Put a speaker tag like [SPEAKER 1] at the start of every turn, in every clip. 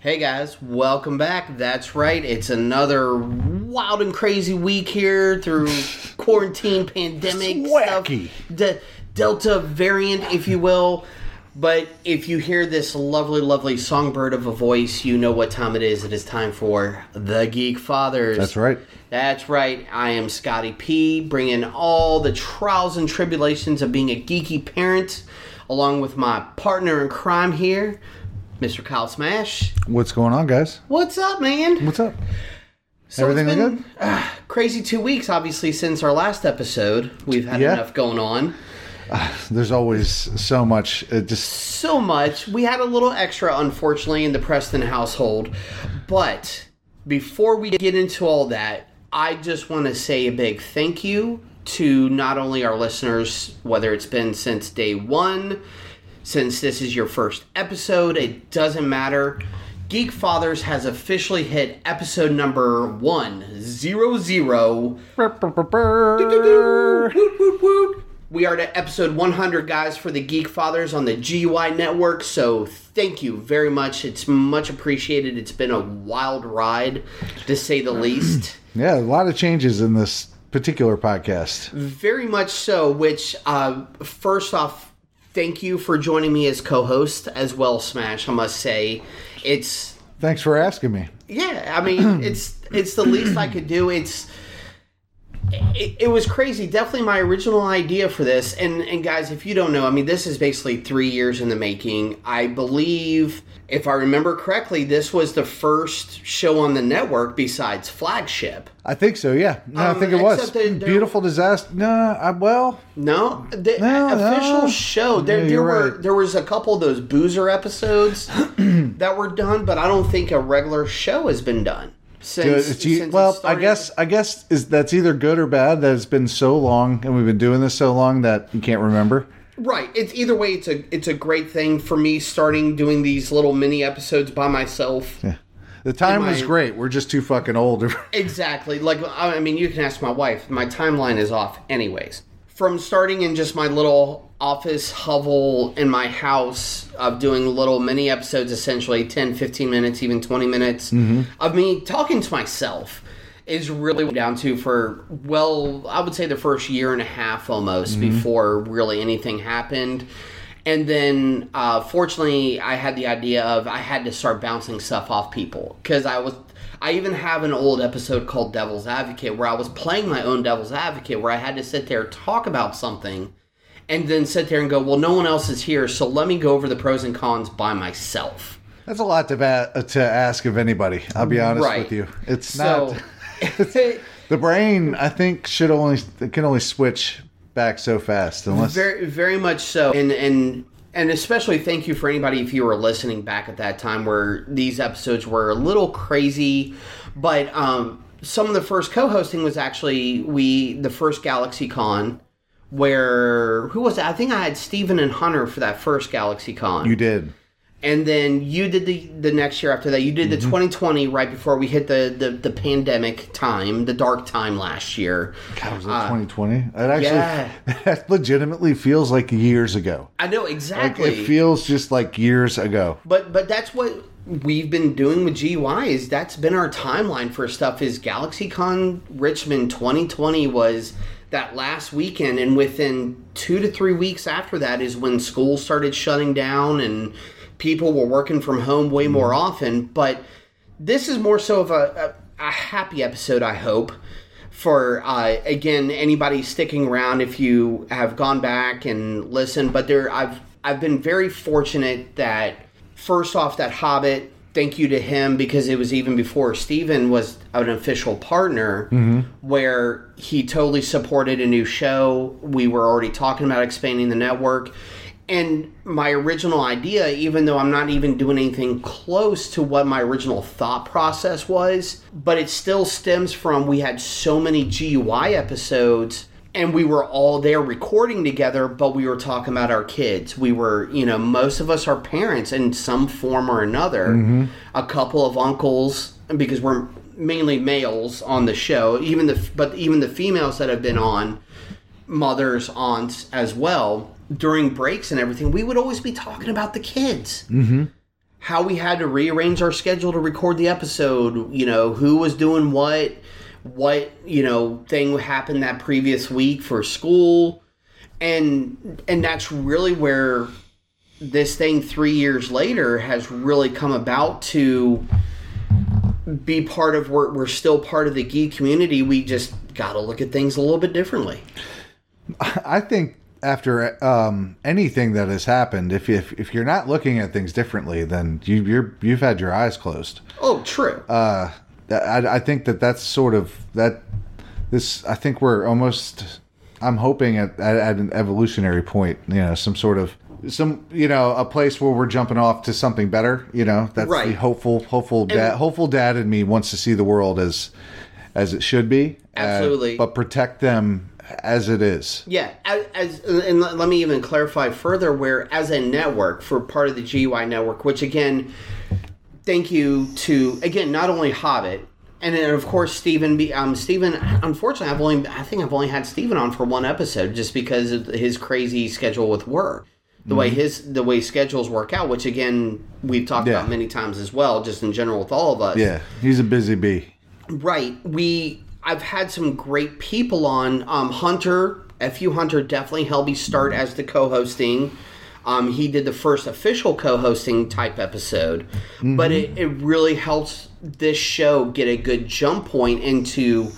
[SPEAKER 1] Hey guys, welcome back. That's right, it's another wild and crazy week here through quarantine, pandemic,
[SPEAKER 2] Wacky.
[SPEAKER 1] stuff, de- Delta variant, if you will. But if you hear this lovely, lovely songbird of a voice, you know what time it is. It is time for the Geek Fathers.
[SPEAKER 2] That's right.
[SPEAKER 1] That's right. I am Scotty P, bringing all the trials and tribulations of being a geeky parent, along with my partner in crime here, Mr. Kyle Smash.
[SPEAKER 3] What's going on, guys?
[SPEAKER 1] What's up, man?
[SPEAKER 3] What's up?
[SPEAKER 1] So it's
[SPEAKER 3] Everything
[SPEAKER 1] been,
[SPEAKER 3] good?
[SPEAKER 1] ah, crazy two weeks, obviously, since our last episode. We've had
[SPEAKER 3] Yeah.
[SPEAKER 1] enough going on.
[SPEAKER 3] There's always so much. It just
[SPEAKER 1] So much. We had a little extra, unfortunately, in the Preston household. But before we get into all that, I just want to say a big thank you to not only our listeners, whether it's been since day one, since this is your first episode, it doesn't matter. Geek Fathers has officially hit episode number one zero zero. We are at episode 100, guys, for the Geek Fathers on the GUI network. So thank you very much. It's much appreciated. It's been a wild ride, to say the least.
[SPEAKER 3] yeah, a lot of changes in this particular podcast.
[SPEAKER 1] Very much so. Which, uh, first off, thank you for joining me as co-host as well, Smash. I must say, it's
[SPEAKER 3] Thanks for asking me.
[SPEAKER 1] yeah. I mean, it's it's the least I could do. It's it, it was crazy. Definitely my original idea for this. And and guys, if you don't know, I mean, this is basically three years in the making. I believe, if I remember correctly, this was the first show on the network besides Flagship.
[SPEAKER 3] I think so. Yeah, no, I
[SPEAKER 1] Um,
[SPEAKER 3] think it was
[SPEAKER 1] there-
[SPEAKER 3] beautiful disaster. No, I, well,
[SPEAKER 1] No, the
[SPEAKER 3] No,
[SPEAKER 1] official
[SPEAKER 3] no.
[SPEAKER 1] show. There, there were
[SPEAKER 3] right.
[SPEAKER 1] there was a couple of those Boozer episodes that were done, but I don't think a regular show has been done since.
[SPEAKER 3] it's, e-
[SPEAKER 1] since
[SPEAKER 3] well, I guess I guess is that's either good or bad that it's been so long and we've been doing this so long that you can't remember.
[SPEAKER 1] Right. It's either way. It's a it's a great thing for me starting doing these little mini episodes by myself.
[SPEAKER 3] yeah The time was great. We're just too fucking old.
[SPEAKER 1] Exactly. Like I mean, you can ask my wife. My timeline is off, anyways. From starting in just my little office hovel in my house of doing little mini episodes, essentially 10, 15 minutes, even 20 minutes of me talking to myself is really down to for well i would say the first year and a half almost before really anything happened. And then uh, fortunately i had the idea of i had to start bouncing stuff off people because i was i even have an old episode called devil's advocate where i was playing my own devil's advocate where i had to sit there talk about something and then sit there and go well no one else is here so let me go over the pros and cons by myself
[SPEAKER 3] That's a lot to va- uh, to ask of anybody. I'll be honest
[SPEAKER 1] Right.
[SPEAKER 3] with you. It's
[SPEAKER 1] so
[SPEAKER 3] not the brain. I think should only it can only switch back so fast unless
[SPEAKER 1] Very, very much so, and and and especially thank you for anybody if you were listening back at that time where these episodes were a little crazy, but um, some of the first co-hosting was actually we the first Galaxy Con where who was? I think I had Steven and Hunter for that first Galaxy Con.
[SPEAKER 3] you did.
[SPEAKER 1] And then you did the the next year after that. You did the mm-hmm. 2020 right before we hit the, the the pandemic time, the dark time last year.
[SPEAKER 3] God, was uh, that 2020? It actually
[SPEAKER 1] yeah.
[SPEAKER 3] that legitimately feels like years ago.
[SPEAKER 1] I know
[SPEAKER 3] Like
[SPEAKER 1] exactly.
[SPEAKER 3] it feels just like years ago.
[SPEAKER 1] But but that's what we've been doing with GY is that's been our timeline for stuff is GalaxyCon Richmond 2020 was that last weekend and within 2 to 3 weeks after that is when school started shutting down and people were working from home way more often but this is more so of a, a, a happy episode, I hope. For uh, again, anybody sticking around, if you have gone back and listened, but there, I've I've been very fortunate that first off, that Hobbit. Thank you to him because it was even before Steven was an official partner, where he totally supported a new show. We were already talking about expanding the network. And my original idea, even though I'm not even doing anything close to what my original thought process was, but it still stems from we had so many GUI episodes and we were all there recording together, but we were talking about our kids. We were, you know, most of us are parents in some form or another. Mm-hmm. A couple of uncles, because we're mainly males on the show, even the but even the females that have been on mothers, aunts as well, during breaks and everything, we would always be talking about the kids. Mm-hmm. How we had to rearrange our schedule to record the episode, you know, who was doing what, what, you know, thing happened that previous week for school. And and that's really where this thing 3 years later has really come about to be part of we're, we're still part of the geek community we just got to look at things a little bit differently
[SPEAKER 3] I think after um, anything that has happened, if, if if you're not looking at things differently, then you, you're you've had your eyes closed.
[SPEAKER 1] oh true
[SPEAKER 3] Uh, I, I think that that's sort of that. This I think we're almost. I'm hoping at, at, at an evolutionary point, you know, some sort of some you know a place where we're jumping off to something better. You know, that's the
[SPEAKER 1] Right.
[SPEAKER 3] hopeful, hopeful dad, hopeful dad in me wants to see the world as as it should be. uh,
[SPEAKER 1] Absolutely.
[SPEAKER 3] but protect them as it is.
[SPEAKER 1] Yeah, as, as and let me even clarify further. Where as a network for part of the GUI network, which again, thank you to again not only Hobbit and then of course Stephen. Be um Stephen. Unfortunately, I've only I think I've only had Stephen on for one episode just because of his crazy schedule with work. The way his the way schedules work out, which again we've talked
[SPEAKER 3] Yeah.
[SPEAKER 1] about many times as well, just in general with all of us.
[SPEAKER 3] Yeah, he's a busy bee.
[SPEAKER 1] Right. We I've had some great people on. Um, Hunter, FU Hunter definitely helped me start as the co-hosting. Um, he did the first official co-hosting type episode, but it, it really helps this show get a good jump point into.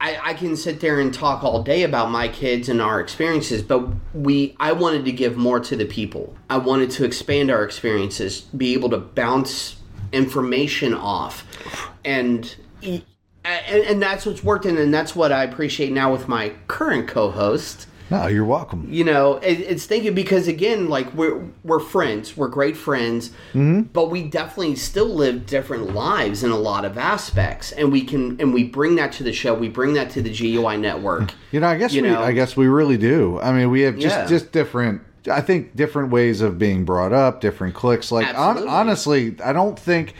[SPEAKER 1] I, I can sit there and talk all day about my kids and our experiences, but we I wanted to give more to the people. I wanted to expand our experiences, be able to bounce information off, and and, and that's what's worked, and, and that's what I appreciate now with my current co-host
[SPEAKER 3] No, you're welcome.
[SPEAKER 1] you know it, it's thinking because again like we're we're friends we're great friends mm-hmm. but we definitely still live different lives in a lot of aspects and we can and we bring that to the show we bring that to the gui network
[SPEAKER 3] You know, I guess
[SPEAKER 1] You
[SPEAKER 3] we,
[SPEAKER 1] know?
[SPEAKER 3] I guess we really do. I mean, we have just
[SPEAKER 1] Yeah.
[SPEAKER 3] just different. I think different ways of being brought up, different cliques. Like on, honestly, I don't think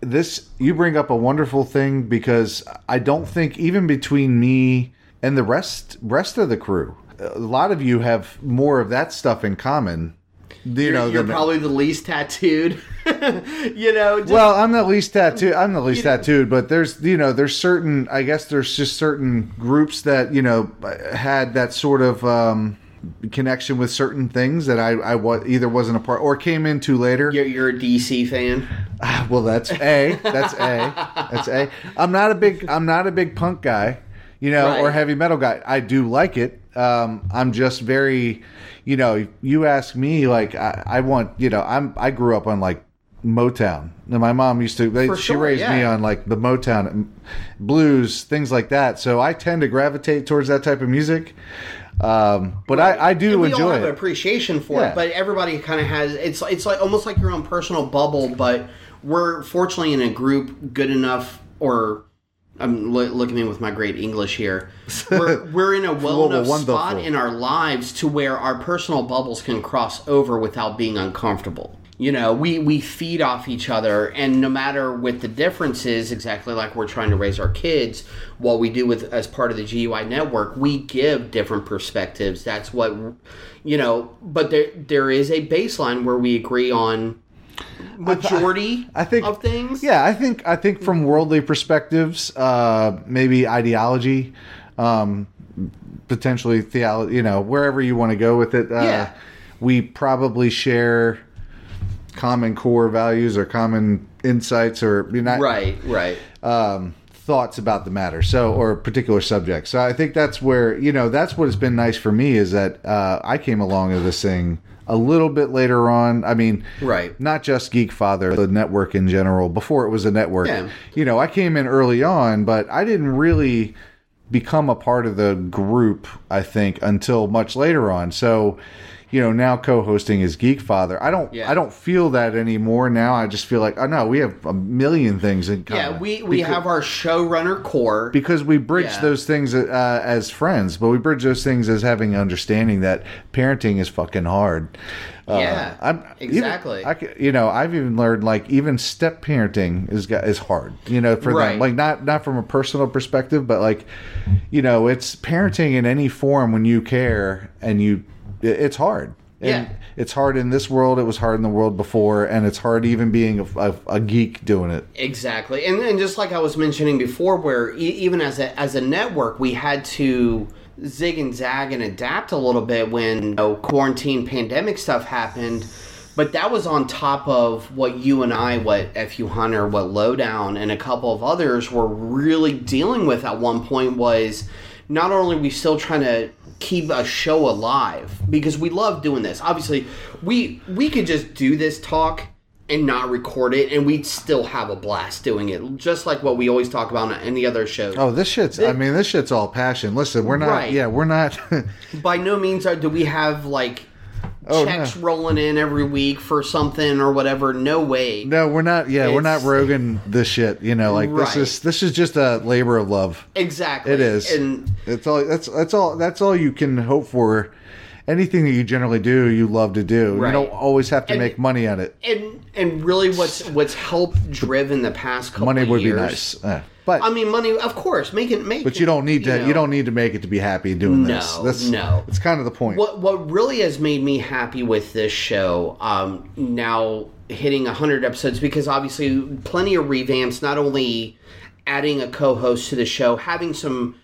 [SPEAKER 3] this. You bring up a wonderful thing because I don't think even between me and the rest rest of the crew, a lot of you have more of that stuff in common. You know,
[SPEAKER 1] you're
[SPEAKER 3] than-
[SPEAKER 1] probably the least tattooed you know just,
[SPEAKER 3] well, I'm the least tattooed. I'm the least tattooed, but there's you know there's certain. I guess there's just certain groups that you know had that sort of um, connection with certain things that I I wa- either wasn't a part or came into later.
[SPEAKER 1] you're, you're a dc fan
[SPEAKER 3] Well, that's a. That's a. That's a. I'm not a big. I'm not a big punk guy, you know, or heavy metal guy. I do like it. Um, I'm just very, you know, you ask me like I, I want, you know, I'm I grew up on like Motown. And my mom used to. They,
[SPEAKER 1] For
[SPEAKER 3] she
[SPEAKER 1] sure,
[SPEAKER 3] raised me on like the Motown, um, blues, things like that. So I tend to gravitate towards that type of music. Um, but I, I do
[SPEAKER 1] we all
[SPEAKER 3] enjoy
[SPEAKER 1] have
[SPEAKER 3] it.
[SPEAKER 1] an appreciation for
[SPEAKER 3] Yeah.
[SPEAKER 1] it, but everybody kind of has. It's it's like almost like your own personal bubble. But we're fortunately in a group good enough, or I'm lo- looking at me with my great English here. We're we're in a well enough spot in our lives to where our personal bubbles can cross over without being uncomfortable. You know, we we feed off each other, and no matter what the difference is, exactly like we're trying to raise our kids, what we do with as part of the GUI network, we give different perspectives. That's what you know. But there there is a baseline where we agree on majority
[SPEAKER 3] I think
[SPEAKER 1] of things.
[SPEAKER 3] Yeah, I think I think from worldly perspectives, uh, maybe ideology, um, potentially theology. You know, wherever you want to go with it. Uh,
[SPEAKER 1] Yeah.
[SPEAKER 3] we probably share common core values or common insights or you know,
[SPEAKER 1] Right, right.
[SPEAKER 3] um, thoughts about the matter. So, or particular subject. So, I think that's where you know that's what has been nice for me is that uh, I came along to this thing a little bit later on. I mean,
[SPEAKER 1] Right.
[SPEAKER 3] Not just Geek Father, the network in general. Before it was a network,
[SPEAKER 1] Yeah.
[SPEAKER 3] you know, I came in early on, but I didn't really become a part of the group. I think until much later on. So. You know, now co-hosting is Geek Father. I don't,
[SPEAKER 1] Yeah.
[SPEAKER 3] I don't feel that anymore. Now I just feel like, oh no, we have a million things in common.
[SPEAKER 1] Yeah, we, we
[SPEAKER 3] Because-
[SPEAKER 1] have our showrunner core.
[SPEAKER 3] because we bridge
[SPEAKER 1] Yeah.
[SPEAKER 3] those things uh, as friends, but we bridge those things as having understanding that parenting is fucking hard. Uh,
[SPEAKER 1] Yeah,
[SPEAKER 3] I'm,
[SPEAKER 1] exactly.
[SPEAKER 3] Even, I, you know, I've even learned like even step parenting is is hard. You know, for
[SPEAKER 1] Right.
[SPEAKER 3] them, like not not from a personal perspective, but like, you know, it's parenting in any form when you care and you, it's hard. And
[SPEAKER 1] Yeah.
[SPEAKER 3] it's hard in this world. It was hard in the world before, and it's hard even being a, a, a geek doing it.
[SPEAKER 1] Exactly, and and just like I was mentioning before, where e- even as a as a network, we had to zig and zag and adapt a little bit when you know, quarantine pandemic stuff happened. But that was on top of what you and I, what FU Hunter, what Lowdown, and a couple of others were really dealing with at one point was not only are we still trying to keep a show alive because we love doing this. Obviously, we we could just do this talk and not record it, and we'd still have a blast doing it, just like what we always talk about on any other show.
[SPEAKER 3] Oh, this shit's. I mean, this shit's all passion. Listen, we're not.
[SPEAKER 1] Right.
[SPEAKER 3] Yeah, we're not.
[SPEAKER 1] By no means are, do we have like
[SPEAKER 3] Oh,
[SPEAKER 1] checks
[SPEAKER 3] no.
[SPEAKER 1] rolling in every week for something or whatever. No way.
[SPEAKER 3] no, we're not. Yeah, we're not
[SPEAKER 1] It's-
[SPEAKER 3] Rogan. This shit. You know, like
[SPEAKER 1] Right.
[SPEAKER 3] this is this is just a labor of love.
[SPEAKER 1] Exactly.
[SPEAKER 3] It is.
[SPEAKER 1] And
[SPEAKER 3] it's all. That's that's all. That's all you can hope for. Anything that you generally do, you love to do.
[SPEAKER 1] Right.
[SPEAKER 3] You don't always have to
[SPEAKER 1] And-
[SPEAKER 3] make money on it.
[SPEAKER 1] and and really, what's what's helped driven the past couple
[SPEAKER 3] Money
[SPEAKER 1] of
[SPEAKER 3] would
[SPEAKER 1] years,
[SPEAKER 3] be nice, Uh, but
[SPEAKER 1] I mean, money, of course, make it make.
[SPEAKER 3] but you don't need to. You,
[SPEAKER 1] know.
[SPEAKER 3] don't need to make it to be happy doing this.
[SPEAKER 1] No,
[SPEAKER 3] That's
[SPEAKER 1] no.
[SPEAKER 3] It's kind of the point.
[SPEAKER 1] What what really has made me happy with this show, um, now hitting hundred episodes, because obviously plenty of revamps. Not only adding a co-host to the show, having some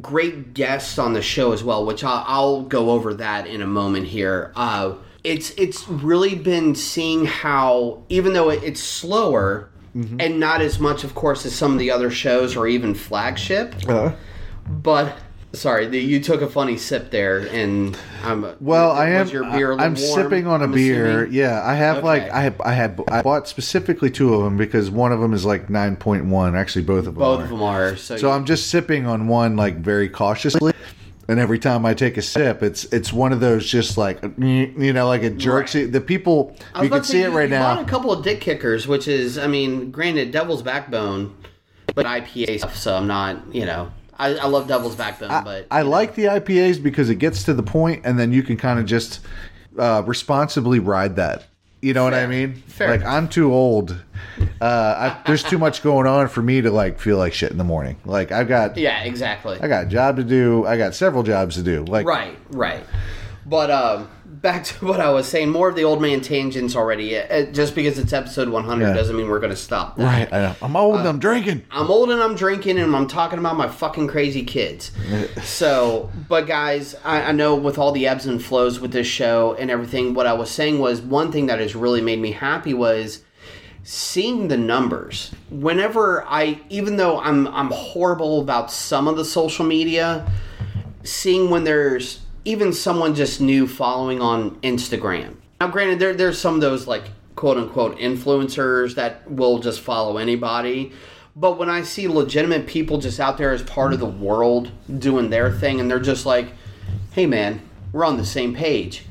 [SPEAKER 1] great guests on the show as well, which I'll, I'll go over that in a moment here. Uh, it's it's really been seeing how even though it, it's slower. And not as much, of course, as some of the other shows or even flagship.
[SPEAKER 3] Uh,
[SPEAKER 1] But sorry, the, you took a funny sip there, and I'm
[SPEAKER 3] Well, I am.
[SPEAKER 1] your beer
[SPEAKER 3] I'm
[SPEAKER 1] warm,
[SPEAKER 3] sipping on a
[SPEAKER 1] I'm
[SPEAKER 3] beer.
[SPEAKER 1] assuming?
[SPEAKER 3] Yeah, I have like I have, I had I bought specifically two of them because one of them is like nine point one. Actually, both of them.
[SPEAKER 1] Both
[SPEAKER 3] are.
[SPEAKER 1] of them are. So,
[SPEAKER 3] So I'm just sipping on one like very cautiously, and every time I take a sip, it's it's one of those just like you know like it jerks you. The people you can see
[SPEAKER 1] say,
[SPEAKER 3] it right
[SPEAKER 1] you Bought
[SPEAKER 3] now.
[SPEAKER 1] a couple of dick kickers, which is, I mean, granted, Devil's Backbone, but IPA stuff. So I'm not, you know, I, I love Devil's Backbone, but
[SPEAKER 3] I
[SPEAKER 1] know.
[SPEAKER 3] like the IPAs because it gets to the point, and then you can kind of just uh, responsibly ride that. You know what I mean?
[SPEAKER 1] Fair.
[SPEAKER 3] Like I'm too old. Uh, I, there's too much going on for me to like feel like shit in the morning. Like I've got
[SPEAKER 1] Yeah, exactly.
[SPEAKER 3] I got a job to do. I got several jobs to do. Like
[SPEAKER 1] Right, right. But um, back to what I was saying, more of the old man tangents already. Uh, just because it's episode 100
[SPEAKER 3] Yeah.
[SPEAKER 1] doesn't mean we're going to stop. that.
[SPEAKER 3] right. I'm old and I'm drinking.
[SPEAKER 1] I'm old and I'm drinking and I'm talking about my fucking crazy kids. so, but guys, I, I know with all the ebbs and flows with this show and everything, what I was saying was one thing that has really made me happy was seeing the numbers. Whenever I, even though I'm I'm horrible about some of the social media, seeing when there's even someone just new following on Instagram. Now, granted, there there's some of those like quote unquote influencers that will just follow anybody. But when I see legitimate people just out there as part of the world doing their thing, and they're just like, "Hey, man, we're on the same page.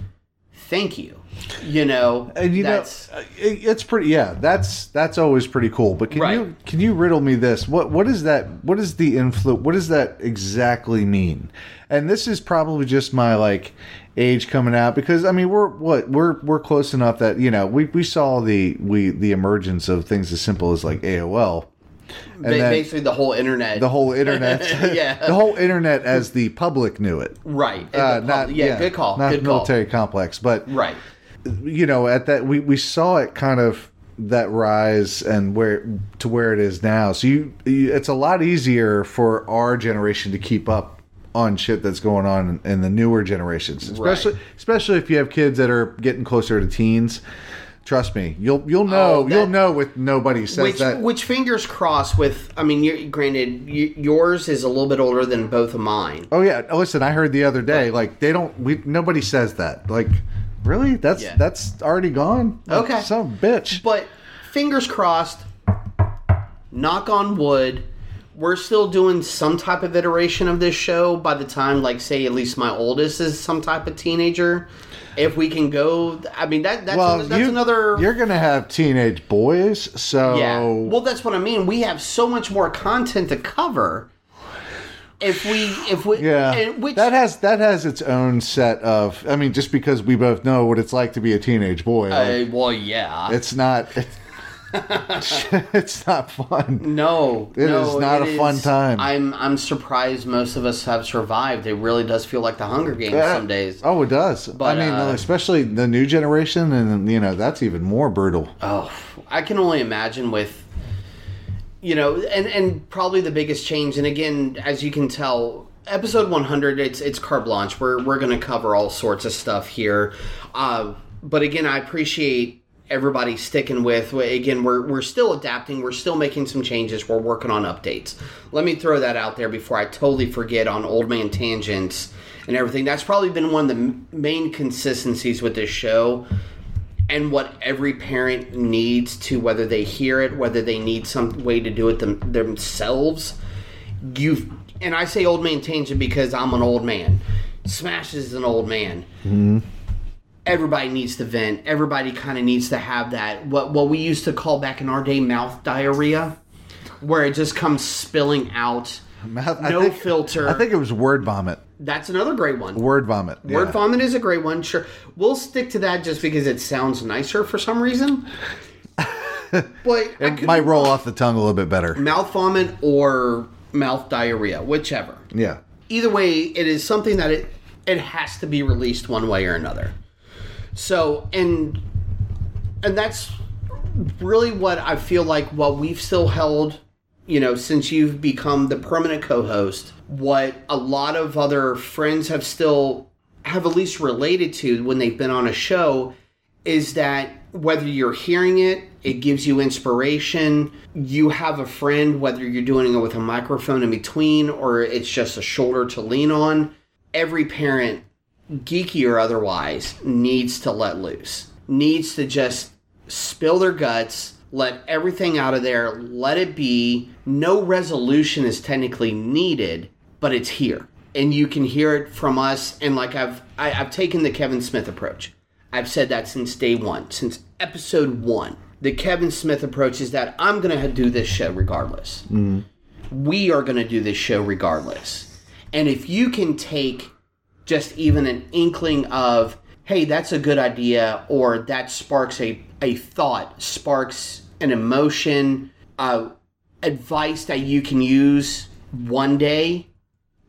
[SPEAKER 1] Thank you." You know,
[SPEAKER 3] And you
[SPEAKER 1] that's
[SPEAKER 3] know, it's pretty. Yeah, that's that's always pretty cool. But can
[SPEAKER 1] Right.
[SPEAKER 3] you can you riddle me this? What what is that? What is the influ? What does that exactly mean? And this is probably just my like age coming out because I mean we're what we're we're close enough that you know we we saw the we the emergence of things as simple as like AOL. And
[SPEAKER 1] basically the whole internet.
[SPEAKER 3] the whole internet,
[SPEAKER 1] Yeah.
[SPEAKER 3] the whole internet as the public knew it.
[SPEAKER 1] right.
[SPEAKER 3] Uh,
[SPEAKER 1] The
[SPEAKER 3] not
[SPEAKER 1] pub- yeah, good call.
[SPEAKER 3] Not
[SPEAKER 1] good call.
[SPEAKER 3] military complex, but
[SPEAKER 1] Right.
[SPEAKER 3] You know at that we, we saw it kind of that rise and where to where it is now. So you, you it's a lot easier for our generation to keep up on shit that's going on in, in the newer generations especially especially if you have kids that are getting closer to teens. Trust me, you'll you'll know
[SPEAKER 1] Oh, that-
[SPEAKER 3] you'll know with nobody says
[SPEAKER 1] Which,
[SPEAKER 3] that.
[SPEAKER 1] which fingers crossed with, I mean, you granted, y yours is a little bit older than both of mine.
[SPEAKER 3] oh yeah, listen, I heard the other day like they don't we nobody says that. Like really that's
[SPEAKER 1] Yeah.
[SPEAKER 3] that's already gone. Like,
[SPEAKER 1] Okay.
[SPEAKER 3] some bitch.
[SPEAKER 1] But fingers crossed, knock on wood, we're still doing some type of iteration of this show by the time, like, say, at least my oldest is some type of teenager. If we can go, I mean, that that's,
[SPEAKER 3] well,
[SPEAKER 1] that's
[SPEAKER 3] you,
[SPEAKER 1] another.
[SPEAKER 3] You're gonna have teenage boys, so
[SPEAKER 1] Yeah. Well, that's what I mean. We have so much more content to cover. If we, if we,
[SPEAKER 3] Yeah,
[SPEAKER 1] which,
[SPEAKER 3] that has that has its own set of. I mean, just because we both know what it's like to be a teenage boy, like,
[SPEAKER 1] uh, well, yeah,
[SPEAKER 3] it's not. It's, it's not fun.
[SPEAKER 1] no,
[SPEAKER 3] It
[SPEAKER 1] no,
[SPEAKER 3] is not
[SPEAKER 1] it
[SPEAKER 3] a fun time.
[SPEAKER 1] I'm, I'm surprised most of us have survived. It really does feel like the Hunger Games some days.
[SPEAKER 3] Oh, it does.
[SPEAKER 1] But,
[SPEAKER 3] I mean,
[SPEAKER 1] uh,
[SPEAKER 3] especially the new generation, and you know that's even more brutal.
[SPEAKER 1] Oh, I can only imagine with, you know, and and probably the biggest change. And again, as you can tell, episode 100, it's it's carte blanche. We're we're going to cover all sorts of stuff here. Uh, but again, I appreciate everybody sticking with. Again, we're we're still adapting. We're still making some changes. We're working on updates. Let me throw that out there before I totally forget on old man tangents and everything. That's probably been one of the main consistencies with this show and what every parent needs to whether they hear it whether they need some way to do it them, themselves. You've and i say old man tangent because i'm an old man. Smash is an old man. Mm-hmm. Everybody needs to vent. Everybody kind of needs to have that what what we used to call back in our day mouth diarrhea where it just comes spilling out
[SPEAKER 3] I
[SPEAKER 1] no
[SPEAKER 3] think-
[SPEAKER 1] filter
[SPEAKER 3] I think it was word vomit.
[SPEAKER 1] that's another great one
[SPEAKER 3] Word vomit.
[SPEAKER 1] Word vomit is a great one. Sure, we'll stick to that just because it sounds nicer for some reason. but
[SPEAKER 3] It might roll off the tongue a little bit better.
[SPEAKER 1] mouth vomit or mouth diarrhea, whichever.
[SPEAKER 3] Yeah.
[SPEAKER 1] Either way, it is something that it it has to be released one way or another. So and and that's really what I feel like what we've still held, you know, since you've become the permanent co-host, what a lot of other friends have still have at least related to when they've been on a show is that whether you're hearing it, it gives you inspiration. You have a friend, whether you're doing it with a microphone in between or it's just a shoulder to lean on. Every parent, geeky or otherwise, needs to let loose, needs to just spill their guts, let everything out of there, let it be. No resolution is technically needed, but it's here. And you can hear it from us. And like I've I, I've taken the Kevin Smith approach. I've said that since day one, since episode one. The Kevin Smith approach is that I'm gonna do this show regardless. We are gonna do this show regardless. And if you can take just even an inkling of, hey, that's a good idea, or that sparks a, a thought, sparks an emotion, uh, advice that you can use one day,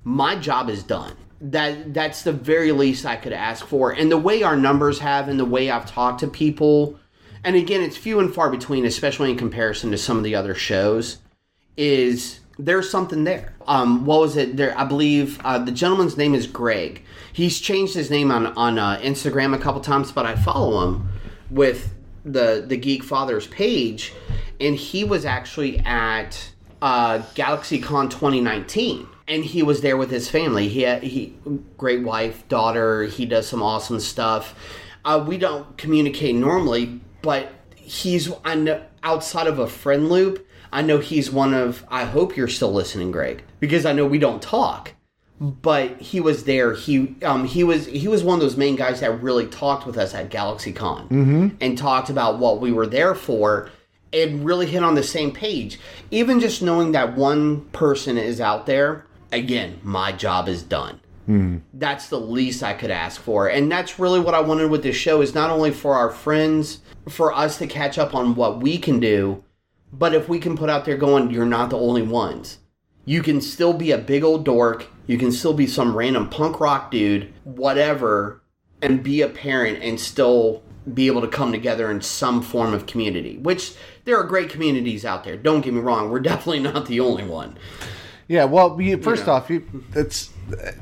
[SPEAKER 1] my job is done. That that's the very least I could ask for. And the way our numbers have and the way I've talked to people, and again, it's few and far between, especially in comparison to some of the other shows, is there's something there. Um, what was it? There, I believe uh, the gentleman's name is Greg. He's changed his name on on uh, Instagram a couple times, but I follow him with the the Geek Fathers page, and he was actually at uh, GalaxyCon 2019, and he was there with his family. He had, he great wife, daughter. He does some awesome stuff. Uh, we don't communicate normally, but he's I know outside of a friend loop. I know he's one of. I hope you're still listening, Greg, because I know we don't talk. But he was there. He um he was he was one of those main guys that really talked with us at GalaxyCon mm-hmm. and talked about what we were there for and really hit on the same page. Even just knowing that one person is out there, again, my job is done. That's the least I could ask for. And that's really what I wanted with this show is not only for our friends, for us to catch up on what we can do, but if we can put out there going, you're not the only ones. You can still be a big old dork. You can still be some random punk rock dude, whatever, and be a parent and still be able to come together in some form of community. Which there are great communities out there. Don't get me wrong. We're definitely not the only one.
[SPEAKER 3] Yeah, well, you, first
[SPEAKER 1] know.
[SPEAKER 3] off, you, it's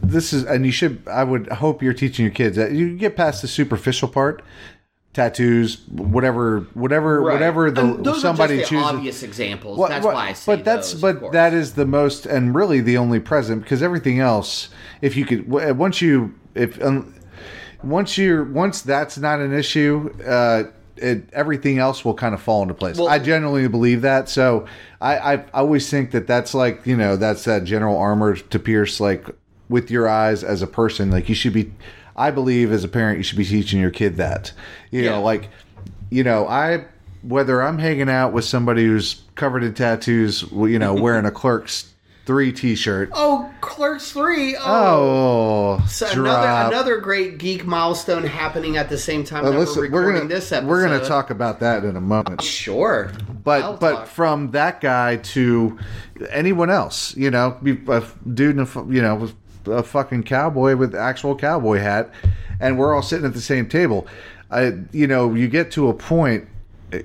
[SPEAKER 3] this is, and you should. I would hope you're teaching your kids that you get past the superficial part tattoos, whatever, whatever,
[SPEAKER 1] Right.
[SPEAKER 3] whatever the
[SPEAKER 1] And those
[SPEAKER 3] somebody
[SPEAKER 1] are just the
[SPEAKER 3] chooses.
[SPEAKER 1] obvious examples.
[SPEAKER 3] Well,
[SPEAKER 1] that's
[SPEAKER 3] well,
[SPEAKER 1] why I say
[SPEAKER 3] but that's
[SPEAKER 1] those,
[SPEAKER 3] but that is the most and really the only present because everything else if you could once you if um, once you're once that's not an issue uh it, everything else will kind of fall into place.
[SPEAKER 1] Well-
[SPEAKER 3] I genuinely believe that. So I, I I always think that that's like you know that's that general armor to pierce like with your eyes as a person. Like you should be. I believe as a parent you should be teaching your kid that. You
[SPEAKER 1] Yeah.
[SPEAKER 3] know like you know, I whether I'm hanging out with somebody who's covered in tattoos, you know, wearing a Clerks Three T-shirt.
[SPEAKER 1] oh, Clerks three. Oh,
[SPEAKER 3] Oh,
[SPEAKER 1] so another another great geek milestone happening at the same time
[SPEAKER 3] Uh,
[SPEAKER 1] that
[SPEAKER 3] listen,
[SPEAKER 1] we're
[SPEAKER 3] we're gonna
[SPEAKER 1] this episode.
[SPEAKER 3] we're gonna talk about that in a moment.
[SPEAKER 1] Sure,
[SPEAKER 3] But
[SPEAKER 1] I'll
[SPEAKER 3] but
[SPEAKER 1] talk.
[SPEAKER 3] from that guy to anyone else, you know, a dude in a you know a fucking cowboy with actual cowboy hat, and we're all sitting at the same table. I you know you get to a point. eh,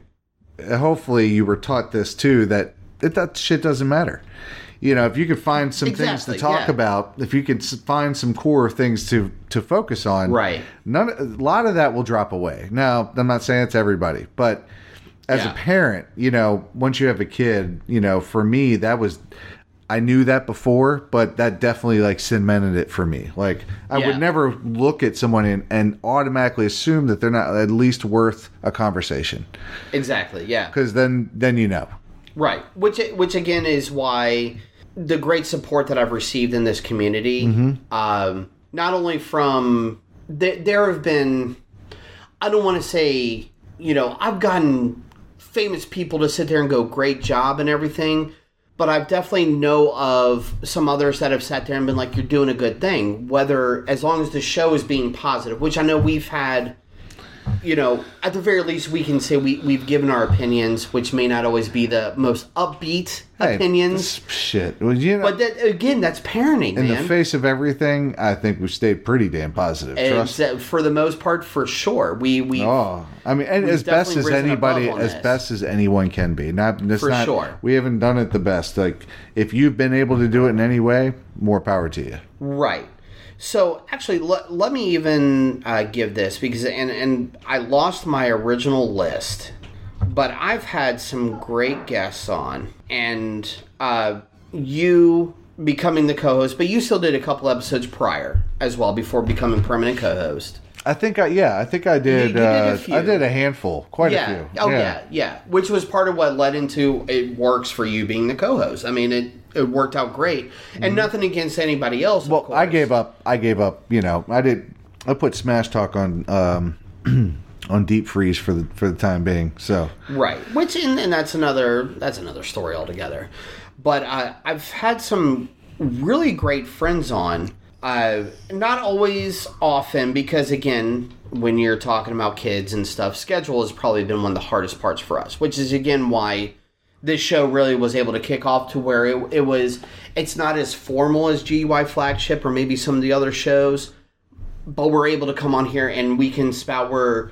[SPEAKER 3] Hopefully, you were taught this too that it, that shit doesn't matter. You know, if you could find some things to talk
[SPEAKER 1] yeah.
[SPEAKER 3] about, if you could find some core things to to focus on,
[SPEAKER 1] Right.
[SPEAKER 3] None, a lot of that will drop away. Now, I'm not saying it's everybody, but as
[SPEAKER 1] Yeah.
[SPEAKER 3] a parent, you know, once you have a kid, you know, for me, that was, I knew that before, but that definitely like cemented it for me. Like, I
[SPEAKER 1] Yeah.
[SPEAKER 3] would never look at someone and, and automatically assume that they're not at least worth a conversation.
[SPEAKER 1] exactly. Yeah,
[SPEAKER 3] Because then, then you know.
[SPEAKER 1] Right. Which which again is why the great support that I've received in this community,
[SPEAKER 3] Mm-hmm.
[SPEAKER 1] um, not only from th- there have been, I don't want to say, you know, I've gotten famous people to sit there and go great job and everything. But I've definitely know of some others that have sat there and been like, "You're doing a good thing." Whether as long as the show is being positive, which I know we've had you know, at the very least, we can say we, we've given our opinions, which may not always be the most upbeat
[SPEAKER 3] Hey,
[SPEAKER 1] opinions.
[SPEAKER 3] shit. Well, you know,
[SPEAKER 1] But that, again, that's parenting,
[SPEAKER 3] in
[SPEAKER 1] man.
[SPEAKER 3] the face of everything, I think we stayed pretty damn positive. Trust
[SPEAKER 1] uh, for the most part, for sure. We we
[SPEAKER 3] Oh, I mean, and as best as anybody, as
[SPEAKER 1] this.
[SPEAKER 3] best as anyone can be. Not,
[SPEAKER 1] For
[SPEAKER 3] not,
[SPEAKER 1] sure.
[SPEAKER 3] We haven't done it the best. Like, if you've been able to do it in any way, more power to you.
[SPEAKER 1] Right. So actually, let, let me even uh, give this because and and I lost my original list, but I've had some great guests on, and uh, you becoming the co-host, but you still did a couple episodes prior as well before becoming permanent co-host.
[SPEAKER 3] I think I, yeah, I think I did.
[SPEAKER 1] you did a
[SPEAKER 3] uh,
[SPEAKER 1] few.
[SPEAKER 3] I did a handful, quite
[SPEAKER 1] yeah.
[SPEAKER 3] a few.
[SPEAKER 1] Oh yeah. yeah, Which was part of what led into it works for you being the co-host. I mean, it it worked out great, and nothing against anybody else.
[SPEAKER 3] Mm-hmm. Well, I gave up. I gave up. You know, I did. I put Smash Talk on um, on deep freeze for the for the time being. So
[SPEAKER 1] Right. Which and, and that's another that's another story altogether. But uh, I've had some really great friends on. Uh, not always often because again, when you're talking about kids and stuff, schedule has probably been one of the hardest parts for us. Which is again why this show really was able to kick off to where it, it was. It's not as formal as GUI flagship or maybe some of the other shows, but we're able to come on here and we can spout where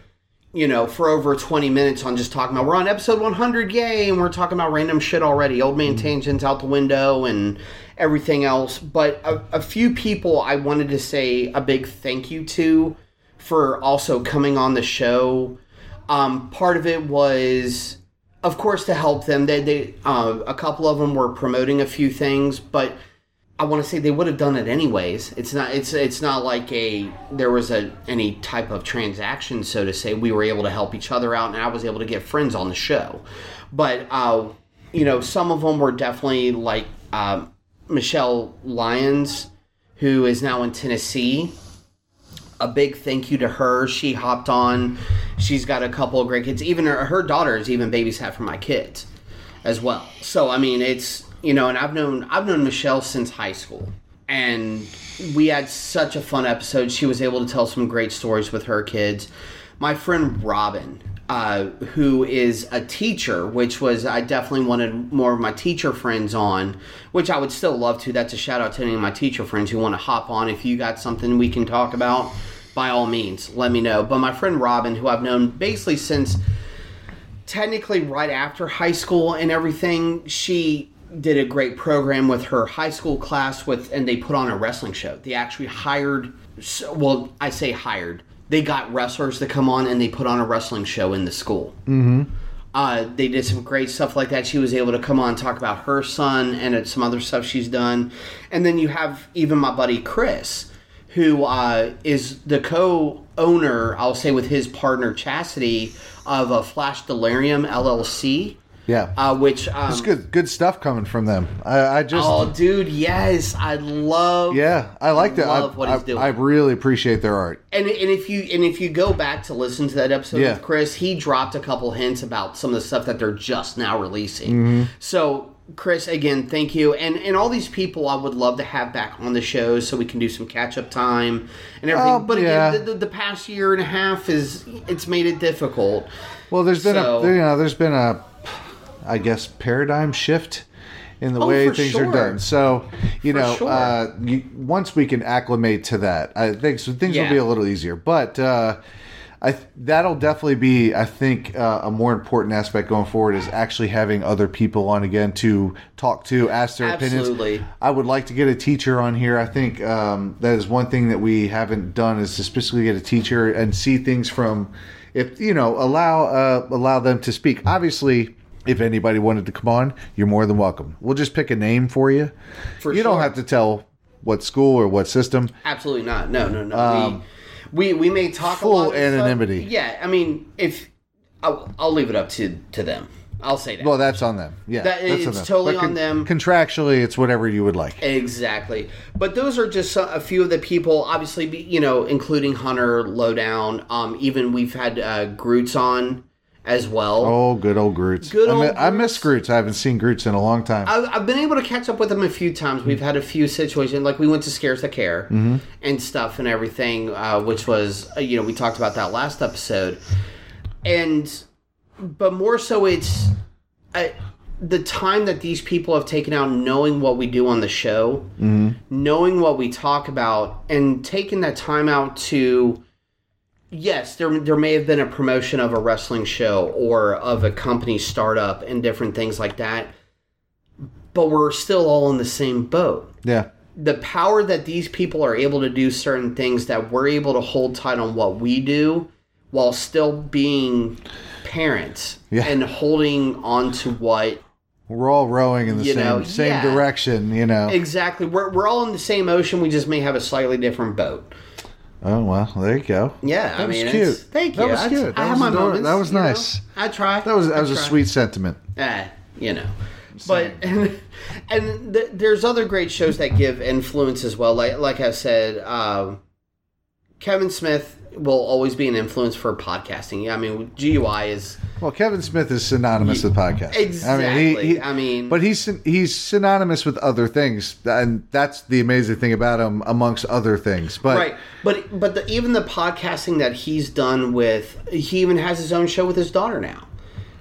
[SPEAKER 1] you know, for over 20 minutes on just talking about we're on episode 100, yay, and we're talking about random shit already, old man tangents out the window and everything else. But a, a few people I wanted to say a big thank you to for also coming on the show. Um, part of it was, of course, to help them. They, they uh, a couple of them were promoting a few things, but I want to say they would have done it anyways. It's not. It's it's not like a there was a any type of transaction, so to say. We were able to help each other out, and I was able to get friends on the show. But uh, you know, some of them were definitely like um, Michelle Lyons, who is now in Tennessee. A big thank you to her. She hopped on. She's got a couple of great kids. Even her, her daughters even babysat for my kids as well. So I mean, it's you know, and I've known I've known Michelle since high school, and we had such a fun episode. She was able to tell some great stories with her kids. My friend Robin, uh, who is a teacher, which was I definitely wanted more of my teacher friends on, which I would still love to. That's a shout out to any of my teacher friends who want to hop on. If you got something we can talk about, by all means, let me know. But my friend Robin, who I've known basically since technically right after high school and everything, she did a great program with her high school class with and they put on a wrestling show. They actually hired well, I say hired. they got wrestlers to come on and they put on a wrestling show in the school. Mm-hmm. Uh, they did some great stuff like that. She was able to come on and talk about her son and some other stuff she's done. And then you have even my buddy Chris, who uh, is the co-owner, I'll say, with his partner Chastity of a Flash Delirium LLC.
[SPEAKER 3] Yeah.
[SPEAKER 1] Uh, which um,
[SPEAKER 3] it's good good stuff coming from them. I, I just
[SPEAKER 1] Oh, dude, yes, I love.
[SPEAKER 3] yeah, I like that. I,
[SPEAKER 1] love what
[SPEAKER 3] I,
[SPEAKER 1] he's doing.
[SPEAKER 3] I really appreciate their art.
[SPEAKER 1] And, and if you and if you go back to listen to that episode
[SPEAKER 3] Yeah.
[SPEAKER 1] with Chris, he dropped a couple hints about some of the stuff that they're just now releasing.
[SPEAKER 3] Mm-hmm.
[SPEAKER 1] So, Chris, again, thank you, and and all these people I would love to have back on the show so we can do some catch up time and everything.
[SPEAKER 3] Oh,
[SPEAKER 1] but
[SPEAKER 3] yeah.
[SPEAKER 1] again, the, the, the past year and a half is it's made it difficult.
[SPEAKER 3] Well, there's been
[SPEAKER 1] So-
[SPEAKER 3] a you know there's been a I guess paradigm shift in the
[SPEAKER 1] Oh,
[SPEAKER 3] way things
[SPEAKER 1] sure.
[SPEAKER 3] are done. So you
[SPEAKER 1] For
[SPEAKER 3] know,
[SPEAKER 1] sure.
[SPEAKER 3] uh, you, once we can acclimate to that, I think so things will be a little easier. But uh, I that'll definitely be I think uh, a more important aspect going forward is actually having other people on again to talk to, ask their
[SPEAKER 1] Absolutely.
[SPEAKER 3] opinions. I would like to get a teacher on here. I think um, that is one thing that we haven't done is to specifically get a teacher and see things from, if you know, allow uh, allow them to speak. Obviously, if anybody wanted to come on, you're more than welcome. We'll just pick a name for you.
[SPEAKER 1] For
[SPEAKER 3] you don't have to tell what school or what system.
[SPEAKER 1] Absolutely not. No, no, no. we, we we may talk
[SPEAKER 3] Um, full
[SPEAKER 1] a lot of stuff.
[SPEAKER 3] anonymity.
[SPEAKER 1] Yeah, I mean, if I'll, I'll leave it up to to them. I'll say that.
[SPEAKER 3] Well, that's on them. Yeah,
[SPEAKER 1] That-
[SPEAKER 3] that's
[SPEAKER 1] it's totally on them.
[SPEAKER 3] Contractually, it's whatever you would like.
[SPEAKER 1] Exactly. But those are just a a few of the people, obviously, you know, including Hunter, Lowdown. Um, even we've had uh, Groots on as well.
[SPEAKER 3] Oh, good old Groots.
[SPEAKER 1] Good
[SPEAKER 3] I, mi-
[SPEAKER 1] old
[SPEAKER 3] I miss
[SPEAKER 1] Groots.
[SPEAKER 3] I haven't seen Groots in a long time.
[SPEAKER 1] I've, I've been able to catch up with them a few times. We've had a few situations, like we went to Scares That Care
[SPEAKER 3] Mm-hmm.
[SPEAKER 1] and stuff and everything, uh, which was, uh, you know, we talked about that last episode. And, but more so, it's uh, the time that these people have taken out knowing what we do on the show, knowing what we talk about, and taking that time out to yes, there there may have been a promotion of a wrestling show or of a company startup and different things like that, but we're still all in the same boat.
[SPEAKER 3] yeah.
[SPEAKER 1] The power that these people are able to do certain things that we're able to hold tight on what we do while still being parents
[SPEAKER 3] Yeah.
[SPEAKER 1] and holding on to what
[SPEAKER 3] We're all rowing in the same
[SPEAKER 1] know,
[SPEAKER 3] same
[SPEAKER 1] yeah.
[SPEAKER 3] direction, you know.
[SPEAKER 1] exactly we're, we're all in the same ocean we just may have a slightly different boat
[SPEAKER 3] Oh well, there you go.
[SPEAKER 1] yeah
[SPEAKER 3] That
[SPEAKER 1] i
[SPEAKER 3] was
[SPEAKER 1] mean
[SPEAKER 3] cute.
[SPEAKER 1] thank you
[SPEAKER 3] That was
[SPEAKER 1] I-
[SPEAKER 3] cute.
[SPEAKER 1] I,
[SPEAKER 3] That
[SPEAKER 1] have
[SPEAKER 3] was
[SPEAKER 1] moments
[SPEAKER 3] That was
[SPEAKER 1] you know.
[SPEAKER 3] nice.
[SPEAKER 1] i try
[SPEAKER 3] That was that
[SPEAKER 1] I
[SPEAKER 3] was a sweet sentiment.
[SPEAKER 1] eh, you know. But and, and th- there's other great shows that give influence as well. Like like I said, um, Kevin Smith will always be an influence for podcasting. Yeah, I mean, GUI is
[SPEAKER 3] Well, Kevin Smith is synonymous with podcasting.
[SPEAKER 1] exactly.
[SPEAKER 3] I mean, he, he-
[SPEAKER 1] I mean,
[SPEAKER 3] but he's he's synonymous with other things, and that's the amazing thing about him, amongst other things. But
[SPEAKER 1] right. But but the, even the podcasting that he's done with, he even has his own show with his daughter now,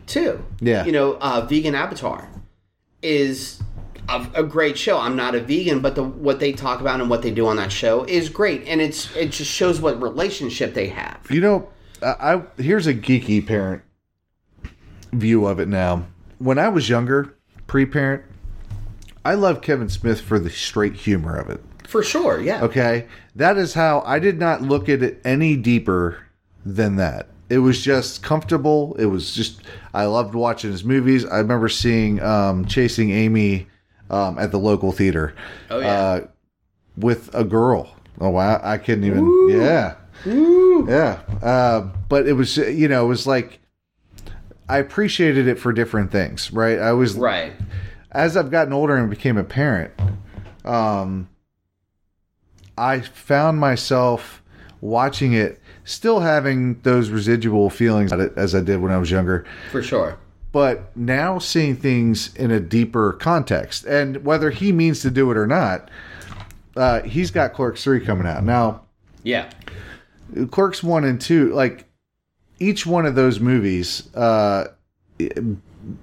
[SPEAKER 1] too.
[SPEAKER 3] Yeah.
[SPEAKER 1] You know, uh, Vegan Avatar is a, a great show. I'm not a vegan, but the what they talk about and what they do on that show is great, and it's it just shows what relationship they have.
[SPEAKER 3] You know, I here's a geeky parent view of it now. When I was younger, pre-parent, I loved Kevin Smith for the straight humor of it.
[SPEAKER 1] For sure, yeah.
[SPEAKER 3] Okay, that is how I did not look at it any deeper than that. It was just comfortable. It was just I loved watching his movies. I remember seeing um, Chasing Amy um, at the local theater.
[SPEAKER 1] Oh, yeah.
[SPEAKER 3] uh, with a girl. Oh wow, I couldn't even. Yeah, yeah. Uh, but it was you know it was like I appreciated it for different things. Right. I was
[SPEAKER 1] Right.
[SPEAKER 3] as I've gotten older and became a parent, um, I found myself watching it, still having those residual feelings about it as I did when I was younger,
[SPEAKER 1] For sure.
[SPEAKER 3] but now seeing things in a deeper context. And whether he means to do it or not, uh, he's got Clerks 3 coming out. Now,
[SPEAKER 1] Yeah.
[SPEAKER 3] Clerks 1 and 2, like each one of those movies, uh,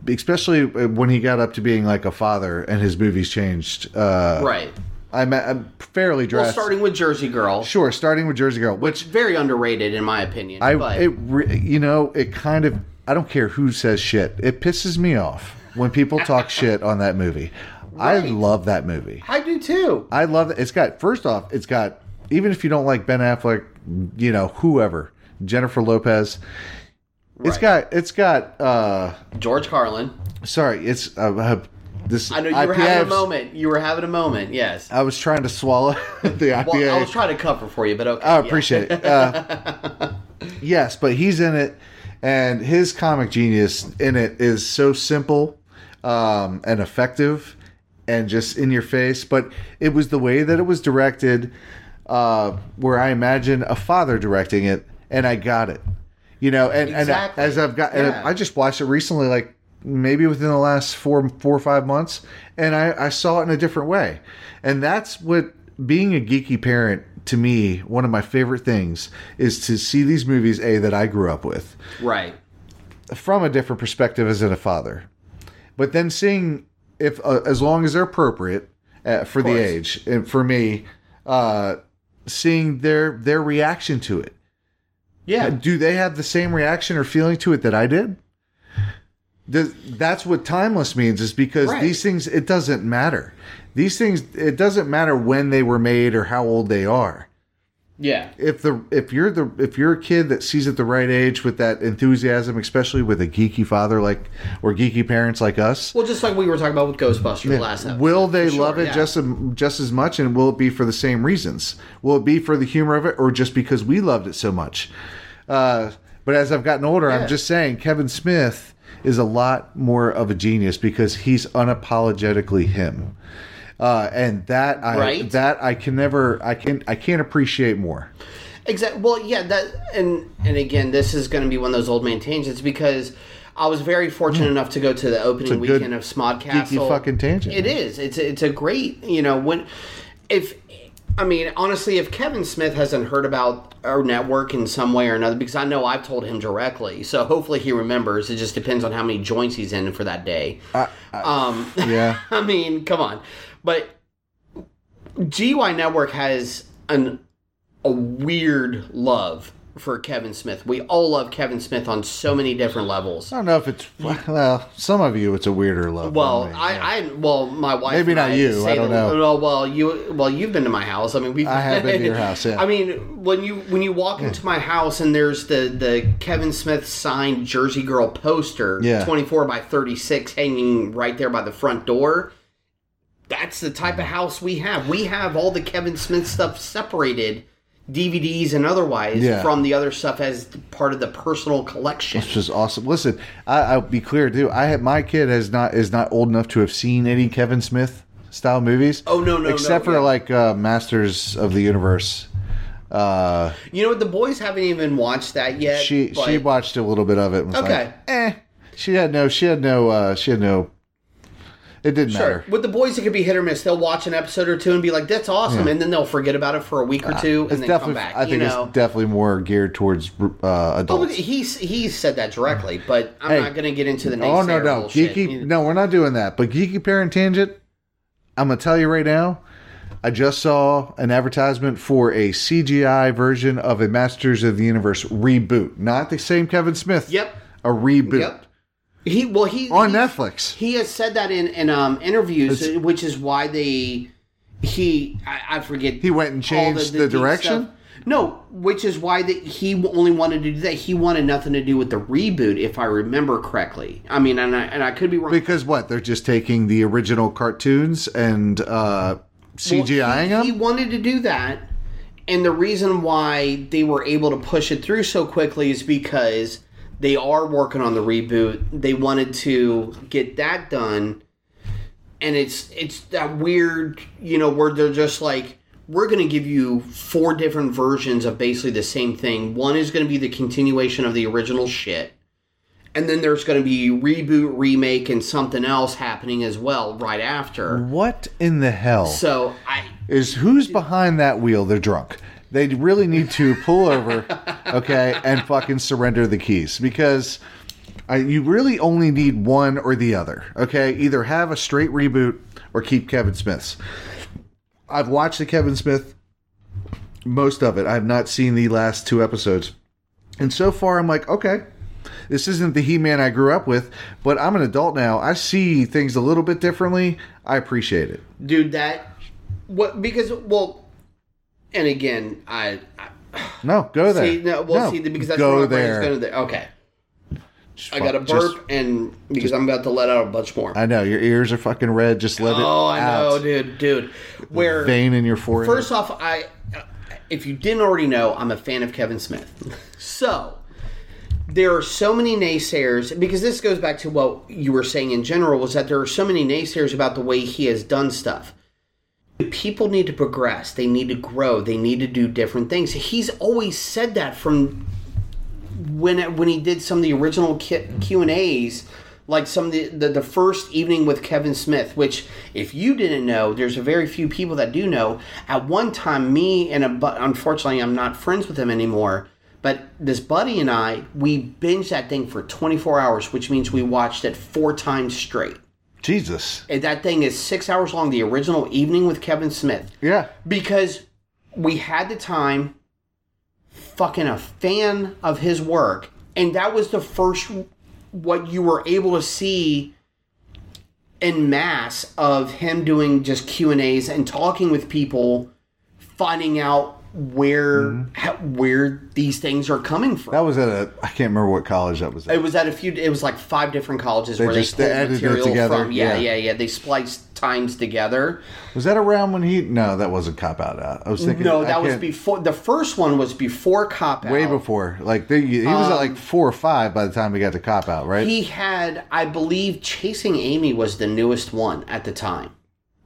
[SPEAKER 3] especially when he got up to being like a father and his movies changed. Uh,
[SPEAKER 1] Right.
[SPEAKER 3] I'm, I'm fairly
[SPEAKER 1] Well, starting with Jersey Girl,
[SPEAKER 3] sure, starting with Jersey Girl, which
[SPEAKER 1] very underrated in my opinion.
[SPEAKER 3] I,
[SPEAKER 1] but
[SPEAKER 3] it, re- you know, it kind of, I don't care who says shit. It pisses me off when people talk shit on that movie. I love that movie.
[SPEAKER 1] I do too.
[SPEAKER 3] I love it. It's got first off, it's got even if you don't like Ben Affleck, you know, whoever, Jennifer Lopez. it's got it's got uh
[SPEAKER 1] George Carlin.
[SPEAKER 3] sorry, it's uh, uh this
[SPEAKER 1] I know you were having a moment. You were having a moment. Yes.
[SPEAKER 3] I was trying to swallow the IPA.
[SPEAKER 1] Well, I was trying to cover for you, but okay.
[SPEAKER 3] I
[SPEAKER 1] yeah.
[SPEAKER 3] appreciate it. Uh, yes, but he's in it, and his comic genius in it is so simple um, and effective, and just in your face. But it was the way that it was directed, uh, where I imagine a father directing it, and I got it. You know, and,
[SPEAKER 1] Exactly.
[SPEAKER 3] and as I've got, and
[SPEAKER 1] Yeah.
[SPEAKER 3] I just watched it recently, like maybe within the last four four or five months, and I, I saw it in a different way, and that's what being a geeky parent to me one of my favorite things is to see these movies a that I grew up with
[SPEAKER 1] Right.
[SPEAKER 3] from a different perspective as in a father, but then seeing if uh, as long as they're appropriate uh, for the age and for me, uh, seeing their their reaction to it.
[SPEAKER 1] Yeah.
[SPEAKER 3] Do they have the same reaction or feeling to it that I did? Does, that's what timeless means is because
[SPEAKER 1] Right.
[SPEAKER 3] these things it doesn't matter. These things it doesn't matter when they were made or how old they are.
[SPEAKER 1] Yeah.
[SPEAKER 3] If the if you're the if you're a kid that sees at the right age with that enthusiasm, especially with a geeky father like or geeky parents like us,
[SPEAKER 1] Well, just like we were talking about with Ghostbusters last episode.
[SPEAKER 3] will they
[SPEAKER 1] sure,
[SPEAKER 3] love it
[SPEAKER 1] yeah.
[SPEAKER 3] just just as much, and will it be for the same reasons? Will it be for the humor of it, or just because we loved it so much? Uh, but as I've gotten older,
[SPEAKER 1] Yeah.
[SPEAKER 3] I'm just saying Kevin Smith is a lot more of a genius because he's unapologetically him, uh, and that I
[SPEAKER 1] Right.
[SPEAKER 3] that I can never I can I can't appreciate more.
[SPEAKER 1] Exactly. Well, yeah. That and and again, this is going to be one of those old man tangents because I was very fortunate enough to go to the opening weekend of Smodcastle.
[SPEAKER 3] fucking tangent.
[SPEAKER 1] It is. It's a, it's a great. You know when if. I mean, honestly, if Kevin Smith hasn't heard about our network in some way or another, because I know I've told him directly, so hopefully he remembers. It just depends on how many joints he's in for that day. um,
[SPEAKER 3] Yeah,
[SPEAKER 1] I mean, come on. But GUI Network has an a weird love for Kevin Smith. We all love Kevin Smith on so many different levels.
[SPEAKER 3] I don't know if it's well. Some of you, it's a weirder love.
[SPEAKER 1] Well. I, I, well, my wife.
[SPEAKER 3] Maybe not
[SPEAKER 1] I
[SPEAKER 3] you, I don't
[SPEAKER 1] the-
[SPEAKER 3] know.
[SPEAKER 1] Well, well, you, well, you've been to my house. I mean, we.
[SPEAKER 3] I have been to your house, yeah.
[SPEAKER 1] I mean, when you when you walk into my house and there's the the Kevin Smith signed Jersey Girl poster,
[SPEAKER 3] Yeah.
[SPEAKER 1] twenty four by thirty six, hanging right there by the front door. That's the type of mm-hmm. house we have. We have all the Kevin Smith stuff separated. DVDs and otherwise
[SPEAKER 3] Yeah.
[SPEAKER 1] from the other stuff as part of the personal collection.
[SPEAKER 3] which is awesome. Listen, I, I'll be clear too. I have my kid has not is not old enough to have seen any Kevin Smith style movies.
[SPEAKER 1] Oh, no, no,
[SPEAKER 3] except
[SPEAKER 1] no,
[SPEAKER 3] for
[SPEAKER 1] yeah.
[SPEAKER 3] like uh, Masters of the Universe. Uh,
[SPEAKER 1] You know what? The boys haven't even watched that yet.
[SPEAKER 3] she
[SPEAKER 1] but-
[SPEAKER 3] she watched a little bit of it.
[SPEAKER 1] Okay.
[SPEAKER 3] like, eh. She had no. She had no. Uh, she had no. It didn't
[SPEAKER 1] Sure.
[SPEAKER 3] matter.
[SPEAKER 1] With the boys, it could be hit or miss. They'll watch an episode or two and be like, "That's awesome,"
[SPEAKER 3] Yeah.
[SPEAKER 1] and then they'll forget about it for a week or two,
[SPEAKER 3] It's
[SPEAKER 1] and then come back.
[SPEAKER 3] I think
[SPEAKER 1] know.
[SPEAKER 3] it's definitely more geared towards uh,
[SPEAKER 1] Oh,
[SPEAKER 3] adults.
[SPEAKER 1] he's he's said that directly, but I'm
[SPEAKER 3] Hey.
[SPEAKER 1] not going to get into the
[SPEAKER 3] Oh no no
[SPEAKER 1] bullshit.
[SPEAKER 3] geeky no we're not doing that. But geeky parent tangent, I'm gonna tell you right now. I just saw an advertisement for a CGI version of a Masters of the Universe reboot, not the same Kevin Smith.
[SPEAKER 1] Yep.
[SPEAKER 3] a reboot
[SPEAKER 1] Yep. He well he
[SPEAKER 3] on
[SPEAKER 1] he,
[SPEAKER 3] Netflix.
[SPEAKER 1] He has said that in in um, interviews,
[SPEAKER 3] It's-
[SPEAKER 1] which is why they he I, I forget
[SPEAKER 3] He went and changed the
[SPEAKER 1] deep
[SPEAKER 3] direction?
[SPEAKER 1] stuff. No, which is why that he only wanted to do that. He wanted nothing to do with the reboot, if I remember correctly. I mean, and I and I could be wrong.
[SPEAKER 3] Because what? They're just taking the original cartoons and uh, CGIing
[SPEAKER 1] Well, he,
[SPEAKER 3] them.
[SPEAKER 1] He wanted to do that, and the reason why they were able to push it through so quickly is because they are working on the reboot. They wanted to get that done, and it's it's that weird, you know, where they're just like. We're going to give you four different versions of basically the same thing. One is going to be the continuation of the original shit. And then there's going to be reboot, remake, and something else happening as well right after.
[SPEAKER 3] what in the hell
[SPEAKER 1] So I,
[SPEAKER 3] is who's behind that wheel? They're drunk. They really need to pull over, okay, and fucking surrender the keys because you really only need one or the other, okay? Either have a straight reboot or keep Kevin Smith's. I've watched the Kevin Smith, most of it. I've not seen the last two episodes. And so far, I'm like, okay, this isn't the He Man I grew up with, but I'm an adult now. I see things a little bit differently. I appreciate it.
[SPEAKER 1] dude that what because well and again i, I
[SPEAKER 3] No, go there.
[SPEAKER 1] See, no, well,
[SPEAKER 3] No,
[SPEAKER 1] see, because that's
[SPEAKER 3] go
[SPEAKER 1] where my brain's
[SPEAKER 3] there.
[SPEAKER 1] going to. Okay,
[SPEAKER 3] Just
[SPEAKER 1] I got a
[SPEAKER 3] fuck- just-
[SPEAKER 1] burp, and because I'm about to let out a bunch more.
[SPEAKER 3] I know your ears are fucking red. Just let it.
[SPEAKER 1] oh, I know,
[SPEAKER 3] out.
[SPEAKER 1] dude, dude. Where
[SPEAKER 3] Vein in your forehead.
[SPEAKER 1] First off, I if you didn't already know, I'm a fan of Kevin Smith. So there are so many naysayers because this goes back to what you were saying in general was that there are so many naysayers about the way he has done stuff. People need to progress. They need to grow. They need to do different things. He's always said that from when when he did some of the original Q and A's, like some of the, the the first evening with Kevin Smith. Which, if you didn't know, there's a very few people that do know. At one time, me and a but unfortunately, I'm not friends with him anymore. But this buddy and I, we binged that thing for 24 hours, which means we watched it four times straight.
[SPEAKER 3] Jesus.
[SPEAKER 1] And that thing is six hours long. The original evening with Kevin Smith
[SPEAKER 3] Yeah.
[SPEAKER 1] because we had the time fucking a fan of his work and that was the first what you were able to see in mass of him doing just q and a's and talking with people finding out where how, where these things are coming from
[SPEAKER 3] That was at a. I can't remember what college that was. At.
[SPEAKER 1] it was at a few. It was like five different colleges where
[SPEAKER 3] just-
[SPEAKER 1] they
[SPEAKER 3] they
[SPEAKER 1] pulled
[SPEAKER 3] it
[SPEAKER 1] material
[SPEAKER 3] together,
[SPEAKER 1] from. Yeah,
[SPEAKER 3] yeah.
[SPEAKER 1] yeah, yeah. They spliced times together.
[SPEAKER 3] Was that around when he? No, that wasn't cop out. I was thinking.
[SPEAKER 1] No, that was before. The first one was before Cop Out.
[SPEAKER 3] way before. Like they, he was at like four or five by the time we got to cop out, right?
[SPEAKER 1] Um, He had, I believe, Chasing Amy was the newest one at the time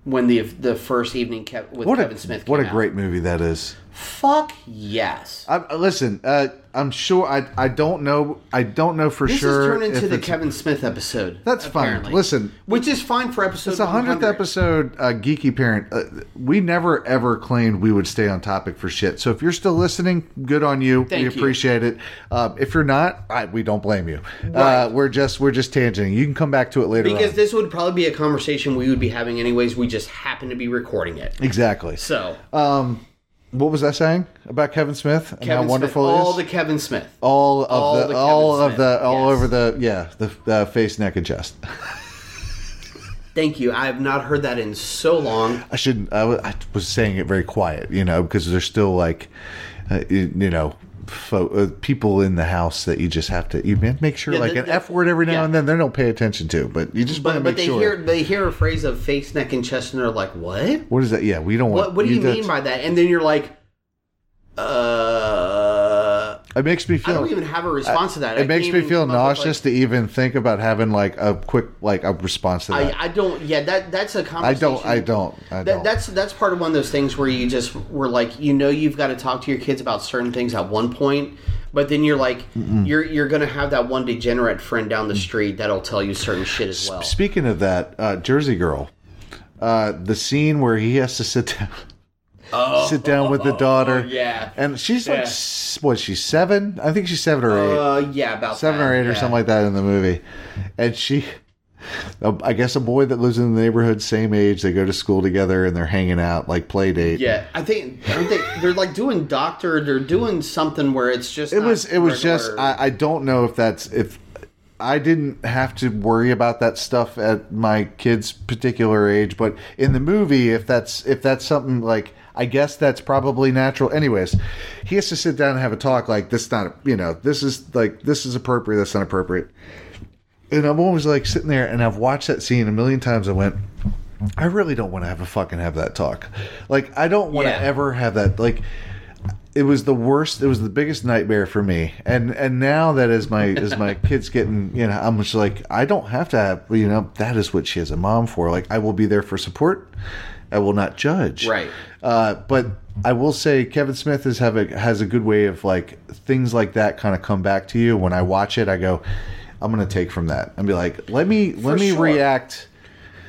[SPEAKER 1] when the the first evening kept with
[SPEAKER 3] what
[SPEAKER 1] Kevin
[SPEAKER 3] a
[SPEAKER 1] Smith.
[SPEAKER 3] what a
[SPEAKER 1] out.
[SPEAKER 3] great movie that is.
[SPEAKER 1] Fuck yes.
[SPEAKER 3] I, I- listen, uh, I'm sure. I I don't know. I don't know for
[SPEAKER 1] This
[SPEAKER 3] sure.
[SPEAKER 1] has turned into the Kevin Smith episode.
[SPEAKER 3] That's
[SPEAKER 1] apparently.
[SPEAKER 3] fine. Listen,
[SPEAKER 1] which is fine for episode.
[SPEAKER 3] It's a hundredth episode, uh, geeky parent. Uh, we never ever claimed we would stay on topic for shit. So if you're still listening, good on you.
[SPEAKER 1] Thank
[SPEAKER 3] we
[SPEAKER 1] you.
[SPEAKER 3] appreciate it. Uh, if you're not, I, we don't blame you.
[SPEAKER 1] Right.
[SPEAKER 3] Uh, we're just we're just tangenting. You can come back to it later.
[SPEAKER 1] Because
[SPEAKER 3] on.
[SPEAKER 1] this would probably be a conversation we would be having anyways. We just happen to be recording it.
[SPEAKER 3] exactly.
[SPEAKER 1] So
[SPEAKER 3] What was I saying about Kevin Smith and
[SPEAKER 1] Kevin
[SPEAKER 3] how wonderful
[SPEAKER 1] Smith, all the Kevin Smith.
[SPEAKER 3] all of
[SPEAKER 1] all
[SPEAKER 3] the,
[SPEAKER 1] the
[SPEAKER 3] all of the all
[SPEAKER 1] yes.
[SPEAKER 3] over the yeah the uh, face, neck, and chest.
[SPEAKER 1] Thank you. I have not heard that in so long.
[SPEAKER 3] I shouldn't. I was saying it very quiet, you know, because there's still like, uh, you, you know, fo- uh, people in the house that you just have to you make sure
[SPEAKER 1] Yeah,
[SPEAKER 3] like
[SPEAKER 1] the-
[SPEAKER 3] an
[SPEAKER 1] the-
[SPEAKER 3] f word every now
[SPEAKER 1] yeah.
[SPEAKER 3] and then they don't pay attention to, but you just want to make
[SPEAKER 1] but they
[SPEAKER 3] sure.
[SPEAKER 1] hear they hear a phrase of face, neck, and chest, and they're like, "What?
[SPEAKER 3] what is that? Yeah, we don't want.
[SPEAKER 1] What? What do you
[SPEAKER 3] that's-
[SPEAKER 1] mean by that?" And then you're like, "Uh,
[SPEAKER 3] It makes me feel.
[SPEAKER 1] I don't even have a response to that." I
[SPEAKER 3] it makes me feel
[SPEAKER 1] come up with,
[SPEAKER 3] nauseous to even think about having like a quick like a response to that.
[SPEAKER 1] I, I don't. Yeah, that that's a
[SPEAKER 3] I,
[SPEAKER 1] conversation.
[SPEAKER 3] don't. I don't. I don't.
[SPEAKER 1] that's that's part of one of those things where you just were like, you know, you've got to talk to your kids about certain things at one point, but then you're like, you're you're gonna have that one degenerate friend down the street that'll tell you certain shit as well.
[SPEAKER 3] Speaking of that, uh, Jersey Girl, uh, the scene where he has to sit down, sit down with the daughter,
[SPEAKER 1] Oh, yeah.
[SPEAKER 3] and she's like,
[SPEAKER 1] Yeah.
[SPEAKER 3] what? She's seven. I think she's seven or eight,
[SPEAKER 1] Uh, yeah, about
[SPEAKER 3] seven
[SPEAKER 1] that,
[SPEAKER 3] or eight or something like that in the movie, and she. uh, I guess a boy that lives in the neighborhood, same age, they go to school together and they're hanging out, like play date.
[SPEAKER 1] Yeah, I think aren't they, they're like doing doctor. They're doing something where it's just
[SPEAKER 3] it was it was just I, I don't know if that's if I didn't have to worry about that stuff at my kid's particular age, but in the movie, if that's if that's something like I guess that's probably natural. Anyways, he has to sit down and have a talk like this. Not you know this is like this is appropriate. That's not appropriate. And I'm always like sitting there, and I've watched that scene a million times. I went, I really don't want to have a fucking have that talk. Like I don't want to
[SPEAKER 1] Yeah.
[SPEAKER 3] ever have that. Like it was the worst. It was the biggest nightmare for me. And and now that as my as my kids getting, you know, I'm just like I don't have to have. You know, that is what she has a mom for. Like I will be there for support. I will not judge.
[SPEAKER 1] Right.
[SPEAKER 3] Uh, but I will say Kevin Smith is have a has a good way of like things like that kind of come back to you. When I watch it, I go, I'm gonna take from that and be like, let me let me
[SPEAKER 1] sure.
[SPEAKER 3] react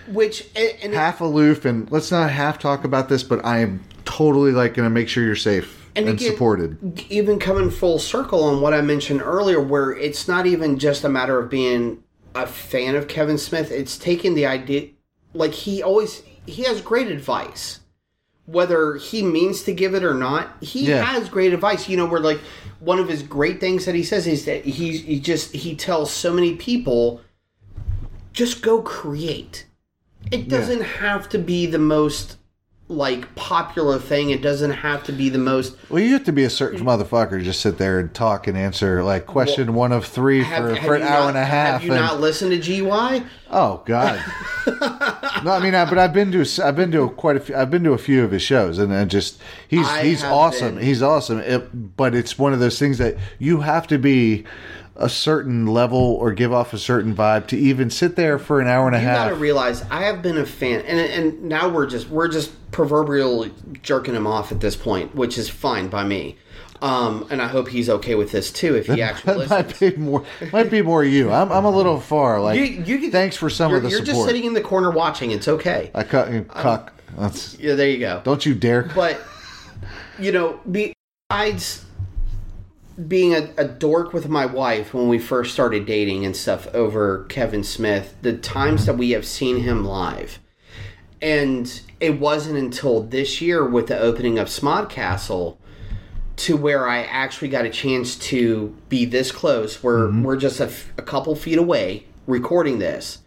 [SPEAKER 1] which and, and
[SPEAKER 3] half aloof and let's not half talk about this, but I am totally like gonna make sure you're safe and,
[SPEAKER 1] again,
[SPEAKER 3] supported.
[SPEAKER 1] Even coming full circle on what I mentioned earlier, where it's not even just a matter of being a fan of Kevin Smith. It's taking the idea, like he always he has great advice, whether he means to give it or not. He
[SPEAKER 3] Yeah.
[SPEAKER 1] has great advice. You know, where like one of his great things that he says is that he he just he tells so many people, just go create. It doesn't have to be the most like popular thing. It doesn't have to be the most.
[SPEAKER 3] Well, you have to be a certain motherfucker to just sit there and talk and answer like question one of three for, for an hour
[SPEAKER 1] not-
[SPEAKER 3] and a half.
[SPEAKER 1] Have you
[SPEAKER 3] and-
[SPEAKER 1] not listened to GUI?
[SPEAKER 3] Oh God. no, I mean, I, but I've been to I've been to quite a few. I've been to a few of his shows, and, and just he's
[SPEAKER 1] I
[SPEAKER 3] he's awesome.
[SPEAKER 1] been.
[SPEAKER 3] He's awesome. It, but it's one of those things that you have to be a certain level or give off a certain vibe to even sit there for an hour and a
[SPEAKER 1] You
[SPEAKER 3] half.
[SPEAKER 1] gotta realize I have been a fan, and and now we're just we're just proverbially jerking him off at this point, which is fine by me. Um, and I hope he's okay with this too. If he actually
[SPEAKER 3] that
[SPEAKER 1] listens.
[SPEAKER 3] might be more might be more you. I'm I'm a little far. Like
[SPEAKER 1] You, you
[SPEAKER 3] thanks for some of the
[SPEAKER 1] You're
[SPEAKER 3] support.
[SPEAKER 1] just sitting in the corner watching. It's okay.
[SPEAKER 3] I cut cuck. That's,
[SPEAKER 1] Yeah, there you go.
[SPEAKER 3] don't you dare.
[SPEAKER 1] But you know, besides being a, a dork with my wife when we first started dating and stuff over Kevin Smith, the times that we have seen him live, and it wasn't until this year with the opening of Smodcastle to where I actually got a chance to be this close. Where we're just a, f- a couple feet away recording this,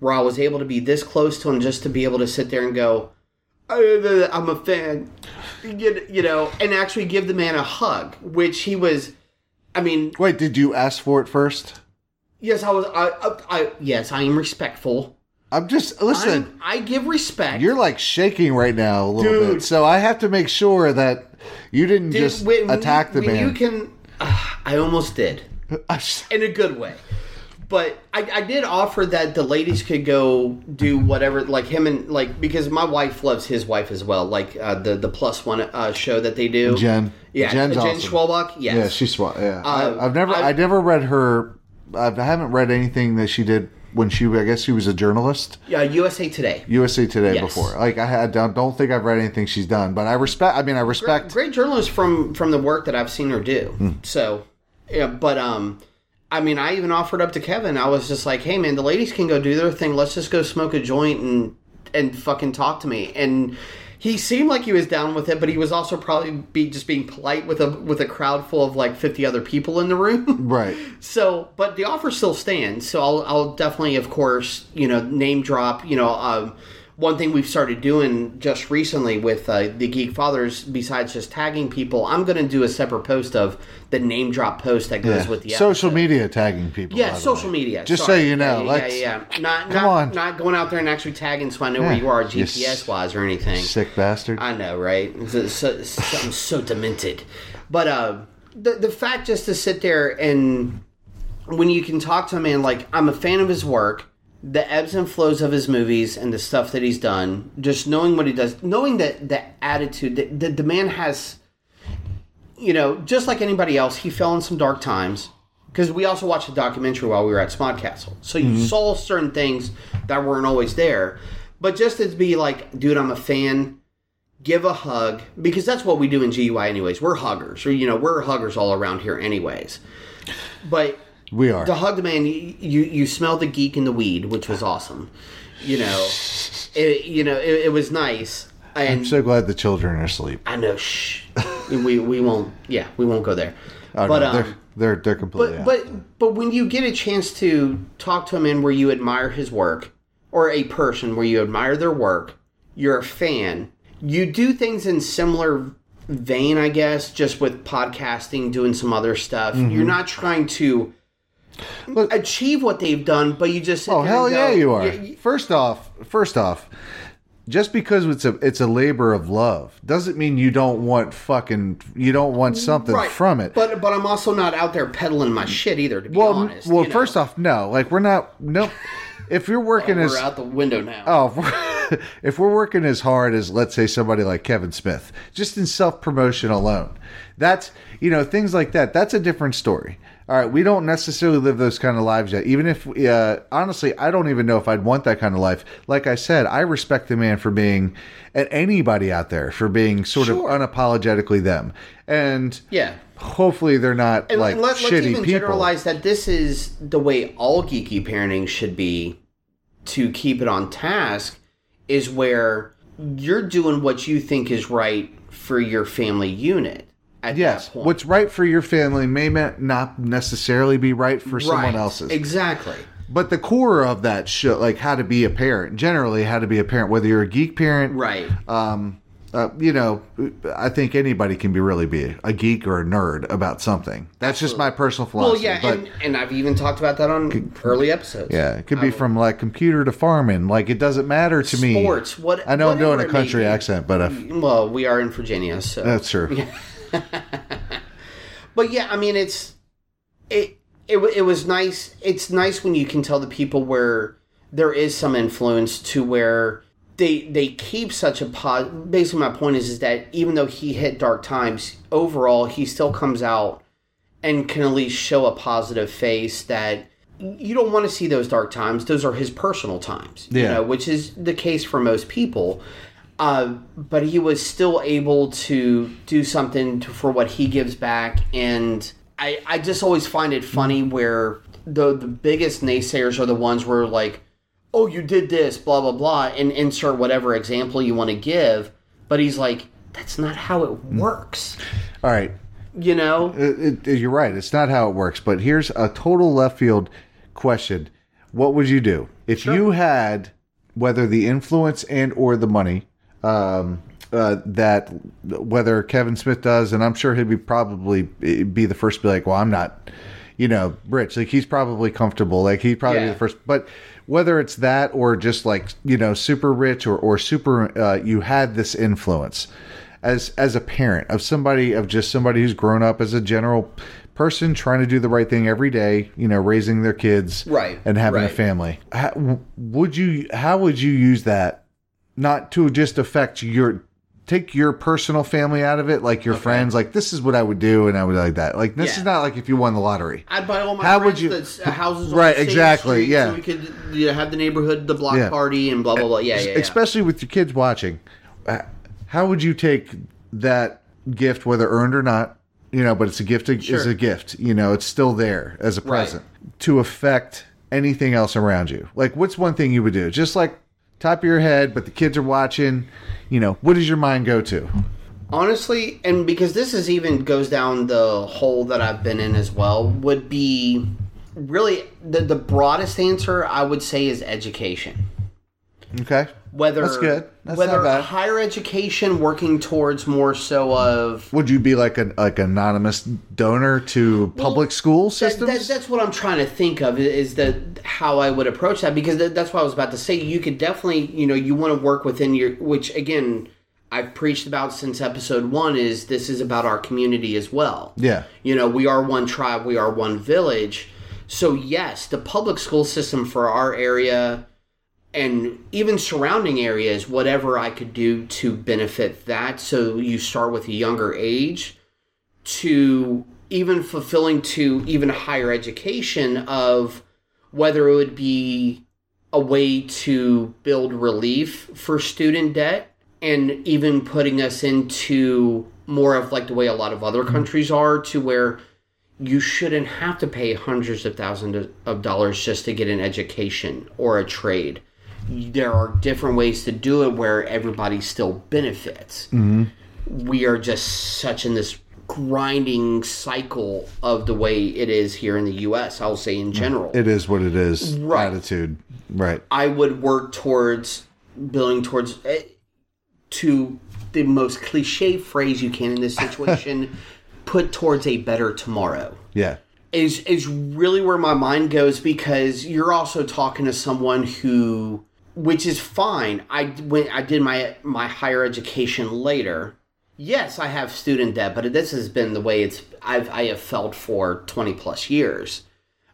[SPEAKER 1] where I was able to be this close to him just to be able to sit there and go, "Uh, I'm a fan, you, you know, and actually give the man a hug, which he was. I mean,
[SPEAKER 3] Wait, did you ask for it first?
[SPEAKER 1] yes, I was. I, I, I yes, I am respectful.
[SPEAKER 3] I'm just listen.
[SPEAKER 1] I'm, I give respect.
[SPEAKER 3] You're like shaking right now a little
[SPEAKER 1] Dude.
[SPEAKER 3] bit, so I have to make sure that you didn't
[SPEAKER 1] Dude,
[SPEAKER 3] just
[SPEAKER 1] when-
[SPEAKER 3] attack the
[SPEAKER 1] when
[SPEAKER 3] man.
[SPEAKER 1] You can. Uh, I almost did. In a good way. But I, I did offer that the ladies could go do whatever, like him and like because my wife loves his wife as well, like uh, the the plus one uh, show that they do.
[SPEAKER 3] Jen.
[SPEAKER 1] yeah,
[SPEAKER 3] Jen's
[SPEAKER 1] Jen
[SPEAKER 3] awesome.
[SPEAKER 1] Schwalbach, yes.
[SPEAKER 3] Yeah, she's. Yeah,
[SPEAKER 1] Uh,
[SPEAKER 3] I, have never,
[SPEAKER 1] I-
[SPEAKER 3] I, never read her. I've- I haven't read anything that she did when she, I guess, she was a journalist.
[SPEAKER 1] yeah, USA Today.
[SPEAKER 3] USA Today
[SPEAKER 1] Yes.
[SPEAKER 3] before. Like I had, don't, don't think I've read anything she's done, but I respect. I mean, I respect.
[SPEAKER 1] Great journalist from from the work that I've seen her do.
[SPEAKER 3] Hmm.
[SPEAKER 1] So, yeah, but um, I mean, I even offered up to Kevin. I was just like, "Hey, man, the ladies can go do their thing. Let's just go smoke a joint and and fucking talk to me." And he seemed like he was down with it, but he was also probably be just being polite with a with a crowd full of like fifty other people in the room.
[SPEAKER 3] Right.
[SPEAKER 1] So, but the offer still stands. So I'll, I'll definitely, of course, you know, name drop. You know, um, one thing we've started doing just recently with uh, the Geekfathers, besides just tagging people, I'm going to do a separate post of the name drop post that goes
[SPEAKER 3] Yeah.
[SPEAKER 1] with the
[SPEAKER 3] Social media tagging people.
[SPEAKER 1] Yeah, social media.
[SPEAKER 3] Just
[SPEAKER 1] sorry.
[SPEAKER 3] so you know,
[SPEAKER 1] yeah, yeah, yeah. Not,
[SPEAKER 3] Come
[SPEAKER 1] not,
[SPEAKER 3] on.
[SPEAKER 1] not going out there and actually tagging so I know where you are GPS wise or anything.
[SPEAKER 3] sick bastard.
[SPEAKER 1] I know, right? It's so, something so demented. But uh, the the fact just to sit there and when you can talk to a man like I'm a fan of his work, the ebbs and flows of his movies and the stuff that he's done, just knowing what he does, knowing that the attitude that the, the man has, you know, just like anybody else, he fell in some dark times. Because we also watched a documentary while we were at Smodcastle, so you mm-hmm. saw certain things that weren't always there. But just to be like, dude, I'm a fan give a hug because that's what we do in GUI anyways. We're huggers, or you know, we're huggers all around here anyways. But
[SPEAKER 3] we are.
[SPEAKER 1] to hug the man, you you, you smell the geek in the weed, which was awesome. You know, it, you know, it, it was nice. And
[SPEAKER 3] I'm so glad the children are asleep.
[SPEAKER 1] I know, shh, we we won't, yeah, we won't go there.
[SPEAKER 3] Oh,
[SPEAKER 1] but
[SPEAKER 3] no,
[SPEAKER 1] um,
[SPEAKER 3] they're they're they're completely.
[SPEAKER 1] but
[SPEAKER 3] out.
[SPEAKER 1] but but when you get a chance to talk to a man where you admire his work, or a person where you admire their work, you're a fan. You do things in similar vein, I guess, just with podcasting, doing some other stuff.
[SPEAKER 3] Mm-hmm.
[SPEAKER 1] You're not trying to
[SPEAKER 3] Look-
[SPEAKER 1] achieve what they've done, but you just
[SPEAKER 3] Oh hell yeah, you are.
[SPEAKER 1] "Y- y-
[SPEAKER 3] First off, first off, just because it's a it's a labor of love doesn't mean you don't want fucking you don't want something
[SPEAKER 1] Right.
[SPEAKER 3] from it.
[SPEAKER 1] But but I'm also not out there peddling my shit either. To be
[SPEAKER 3] well,
[SPEAKER 1] honest,
[SPEAKER 3] well,
[SPEAKER 1] you know.
[SPEAKER 3] first off, no, like we're not no. If you're oh, working as
[SPEAKER 1] we're out the window now.
[SPEAKER 3] Oh, if we're, if we're working as hard as let's say somebody like Kevin Smith, just in self promotion alone, that's you know things like that. That's a different story. All right, we don't necessarily live those kind of lives yet. Even if, uh, honestly, I don't even know if I'd want that kind of life. Like I said, I respect the man for being, and anybody out there for being sort
[SPEAKER 1] Sure.
[SPEAKER 3] of unapologetically them, and
[SPEAKER 1] yeah.
[SPEAKER 3] hopefully they're not
[SPEAKER 1] And
[SPEAKER 3] like
[SPEAKER 1] let, us
[SPEAKER 3] shitty
[SPEAKER 1] even
[SPEAKER 3] people.
[SPEAKER 1] generalize that this is the way all geeky parenting should be to keep it on task is where you're doing what you think is right for your family unit at
[SPEAKER 3] Yes,
[SPEAKER 1] that point.
[SPEAKER 3] what's right for your family may not necessarily be right for someone else's.
[SPEAKER 1] Exactly.
[SPEAKER 3] But the core of that show, like how to be a parent, generally how to be a parent, whether you're a geek parent,
[SPEAKER 1] Right.
[SPEAKER 3] Um, uh, you know, I think anybody can be really be a geek or a nerd about something. That's just my personal philosophy.
[SPEAKER 1] Well, yeah,
[SPEAKER 3] but
[SPEAKER 1] and, and I've even talked about that on early episodes.
[SPEAKER 3] yeah, it could be from like computer to farming. Like it doesn't matter to me.
[SPEAKER 1] Sports, what-
[SPEAKER 3] I know I'm doing a country accent, but if,
[SPEAKER 1] Well, we are in Virginia, so
[SPEAKER 3] that's true.
[SPEAKER 1] But yeah, I mean, it's it it it was nice. It's nice when you can tell the people where there is some influence to where they they keep such a pos. Basically, my point is is that even though he hit dark times, overall he still comes out and can at least show a positive face that you don't want to see those dark times. Those are his personal times, you know, which is the case for most people. Uh, but he was still able to do something to, for what he gives back, and I, I just always find it funny where the the biggest naysayers are the ones where like, oh, you did this, blah blah blah, and insert whatever example you want to give, but he's like, that's not how it works,
[SPEAKER 3] All right,
[SPEAKER 1] you know?
[SPEAKER 3] It, it, you're right. It's not how it works. But here's a total left field question: What would you do if you had whether the influence and or the money um, uh, that whether Kevin Smith does, and I'm sure he'd be probably be the first to be like, "Well, I'm not." You know, rich. Like he's probably comfortable. Like he'd probably be the first. But whether it's that or just like you know, super rich or or super, uh, you had this influence as as a parent of somebody of just somebody who's grown up as a general person trying to do the right thing every day you know raising their kids
[SPEAKER 1] Right,
[SPEAKER 3] and having a family how, would you how would you use that not to just affect your take your personal family out of it like your friends like this is what i would do and i would like that like this
[SPEAKER 1] Yeah.
[SPEAKER 3] is not like if you won the lottery
[SPEAKER 1] I'd buy all my
[SPEAKER 3] How
[SPEAKER 1] friends
[SPEAKER 3] would you-
[SPEAKER 1] the houses
[SPEAKER 3] Right, exactly,
[SPEAKER 1] street
[SPEAKER 3] yeah.
[SPEAKER 1] So we could you know, have the neighborhood, the block
[SPEAKER 3] Yeah.
[SPEAKER 1] party, and blah blah blah. Yeah, yeah,
[SPEAKER 3] especially with your kids watching uh, how would you take that gift whether earned or not you know but it's a gift is
[SPEAKER 1] Sure.
[SPEAKER 3] a gift you know it's still there as a present to affect anything else around you like what's one thing you would do just like top of your head but the kids are watching. You know what does your mind go to?
[SPEAKER 1] Honestly and because this is even goes down the hole that i've been in as well would be really the, the broadest answer i would say is education.
[SPEAKER 3] Okay
[SPEAKER 1] whether
[SPEAKER 3] That's good. That's
[SPEAKER 1] whether higher education working towards more so of
[SPEAKER 3] would you be like an like anonymous donor to public school
[SPEAKER 1] That-
[SPEAKER 3] systems
[SPEAKER 1] that- that's what I'm trying to think of is that how I would approach that because that, that's what I was about to say. You could definitely, you know, you want to work within your, which again, I've preached about since episode one is this is about our community as well.
[SPEAKER 3] yeah
[SPEAKER 1] You know, we are one tribe, we are one village. So yes, the public school system for our area and even surrounding areas, whatever I could do to benefit that. So you start with a younger age to even fulfilling to even higher education of whether it would be a way to build relief for student debt and even putting us into more of like the way a lot of other mm-hmm. countries are to where you shouldn't have to pay hundreds of thousands of dollars just to get an education or a trade. There are different ways to do it where everybody still benefits. We are just such in this grinding cycle of the way it is here in the US, I'll say in general.
[SPEAKER 3] it is what it is.
[SPEAKER 1] Right.
[SPEAKER 3] attitude right.
[SPEAKER 1] I would work towards building towards eh, to the most cliche phrase you can in this situation put towards a better tomorrow.
[SPEAKER 3] Yeah.
[SPEAKER 1] Is is really where my mind goes because you're also talking to someone who which is fine. I when I did my my higher education later. Yes I have student debt but this has been the way it's I've I have felt for 20 plus years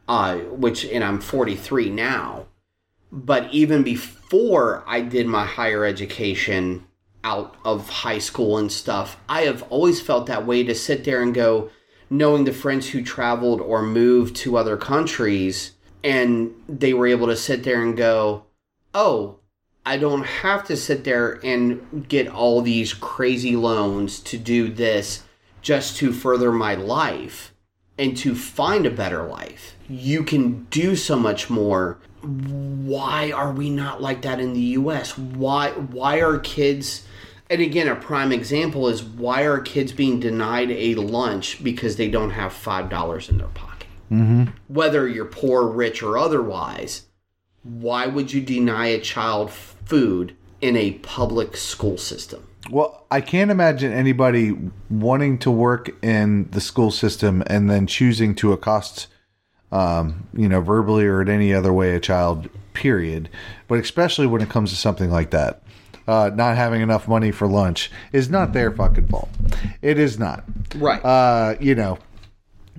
[SPEAKER 1] uh which and I'm 43 now. But even before I did my higher education out of high school and stuff, I have always felt that way to sit there and go, knowing the friends who traveled or moved to other countries, and they were able to sit there and go, oh, I don't have to sit there and get all these crazy loans to do this just to further my life and to find a better life. You can do so much more. Why are we not like that in the US? Why why are kids and again a prime example is why are kids being denied a lunch because they don't have $5 in their pocket? Mm-hmm. whether you're poor, rich, or otherwise, why would you deny a child food in a public school system?
[SPEAKER 3] Well, I can't imagine anybody wanting to work in the school system and then choosing to accost, um, you know, verbally or in any other way a child, period. But especially when it comes to something like that. Uh, not having enough money for lunch is not their fucking fault. It is not.
[SPEAKER 1] Right.
[SPEAKER 3] Uh, you know,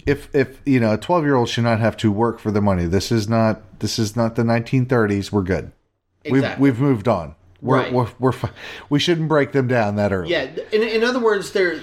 [SPEAKER 3] if if you know a 12 year old should not have to work for the money. This is not this is not the 1930s. We're good.
[SPEAKER 1] Exactly.
[SPEAKER 3] We've we've moved on. We're,
[SPEAKER 1] Right.
[SPEAKER 3] we're, we're fi- we shouldn't break them down that early.
[SPEAKER 1] Yeah, in, in other words, there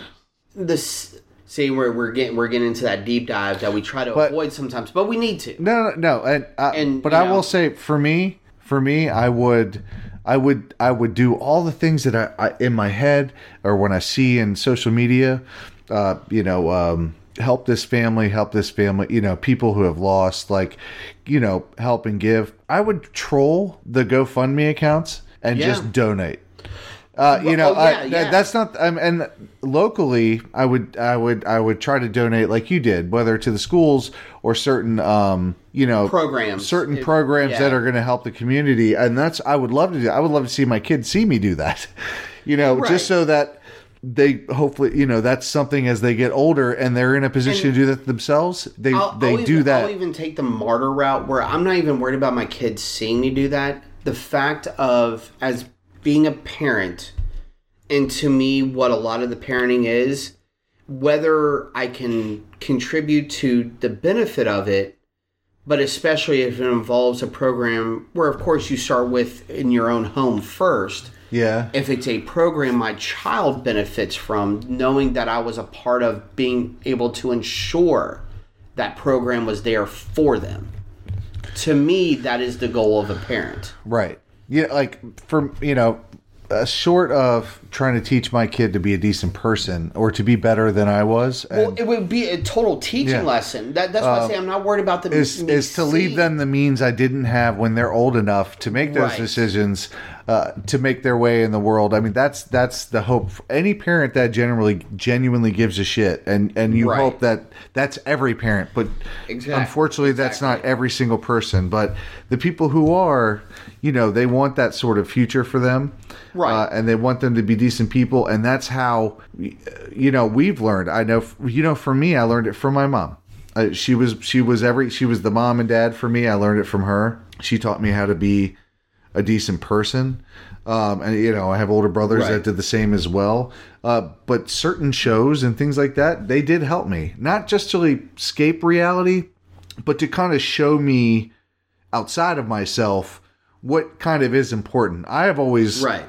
[SPEAKER 1] this see we're we're getting we're getting into that deep dive that we try to
[SPEAKER 3] But-
[SPEAKER 1] avoid sometimes, but we need to.
[SPEAKER 3] No, no, no. And, uh,
[SPEAKER 1] And,
[SPEAKER 3] but I
[SPEAKER 1] know-
[SPEAKER 3] will say, for me, for me, I would, I would, I would do all the things that I, I in my head or when I see in social media. Uh, you know, um, help this family, help this family. You know, people who have lost, like, you know, help and give. I would troll the GoFundMe accounts and
[SPEAKER 1] Yeah.
[SPEAKER 3] just donate. Uh, you know,
[SPEAKER 1] oh,
[SPEAKER 3] I-
[SPEAKER 1] yeah,
[SPEAKER 3] that-
[SPEAKER 1] yeah.
[SPEAKER 3] that's not. Um, and locally, I would, I would, I would try to donate like you did, whether to the schools or certain, um, you know,
[SPEAKER 1] Programs.
[SPEAKER 3] certain
[SPEAKER 1] It-
[SPEAKER 3] programs that are going to help the community, and that's I would love to do. I would love to see my kids see me do that. You know,
[SPEAKER 1] Right.
[SPEAKER 3] just so that they hopefully, you know, that's something as they get older and they're in a position
[SPEAKER 1] And
[SPEAKER 3] to do that themselves. They
[SPEAKER 1] I'll,
[SPEAKER 3] they
[SPEAKER 1] I'll
[SPEAKER 3] do
[SPEAKER 1] even,
[SPEAKER 3] that.
[SPEAKER 1] I'll even take the martyr route where I'm not even worried about my kids seeing me do that. The fact of as being a parent, and to me, what a lot of the parenting is, whether I can contribute to the benefit of it, but especially if it involves a program where, of course, you start with in your own home first
[SPEAKER 3] yeah,
[SPEAKER 1] if it's a program my child benefits from, knowing that I was a part of being able to ensure that program was there for them. To me, that is the goal of a parent.
[SPEAKER 3] right. Yeah, like for you know, uh, short of trying to teach my kid to be a decent person or to be better than I was,
[SPEAKER 1] Well, it would be a total teaching
[SPEAKER 3] Yeah.
[SPEAKER 1] lesson. That, that's why I say I'm not worried about the
[SPEAKER 3] is is to leave them the means I didn't have when they're old enough to make those
[SPEAKER 1] Right.
[SPEAKER 3] decisions, uh, to make their way in the world. I mean, that's that's the hope. Any parent that generally genuinely gives a shit, and and you
[SPEAKER 1] Right.
[SPEAKER 3] hope that that's every parent, but
[SPEAKER 1] Exactly.
[SPEAKER 3] unfortunately, that's not every single person. But the people who are, you know, they want that sort of future for them.
[SPEAKER 1] Right.
[SPEAKER 3] Uh, and they want them to be decent people, and that's how, you know, we've learned. I know, you know, for me, I learned it from my mom. Uh, she was she was every she was the mom and dad for me. I learned it from her. She taught me how to be a decent person. Um, and you know, I have older brothers
[SPEAKER 1] Right.
[SPEAKER 3] that did the same as well. Uh, but certain shows and things like that, they did help me, not just to escape reality, but to kind of show me outside of myself what kind of is important. I have always
[SPEAKER 1] Right.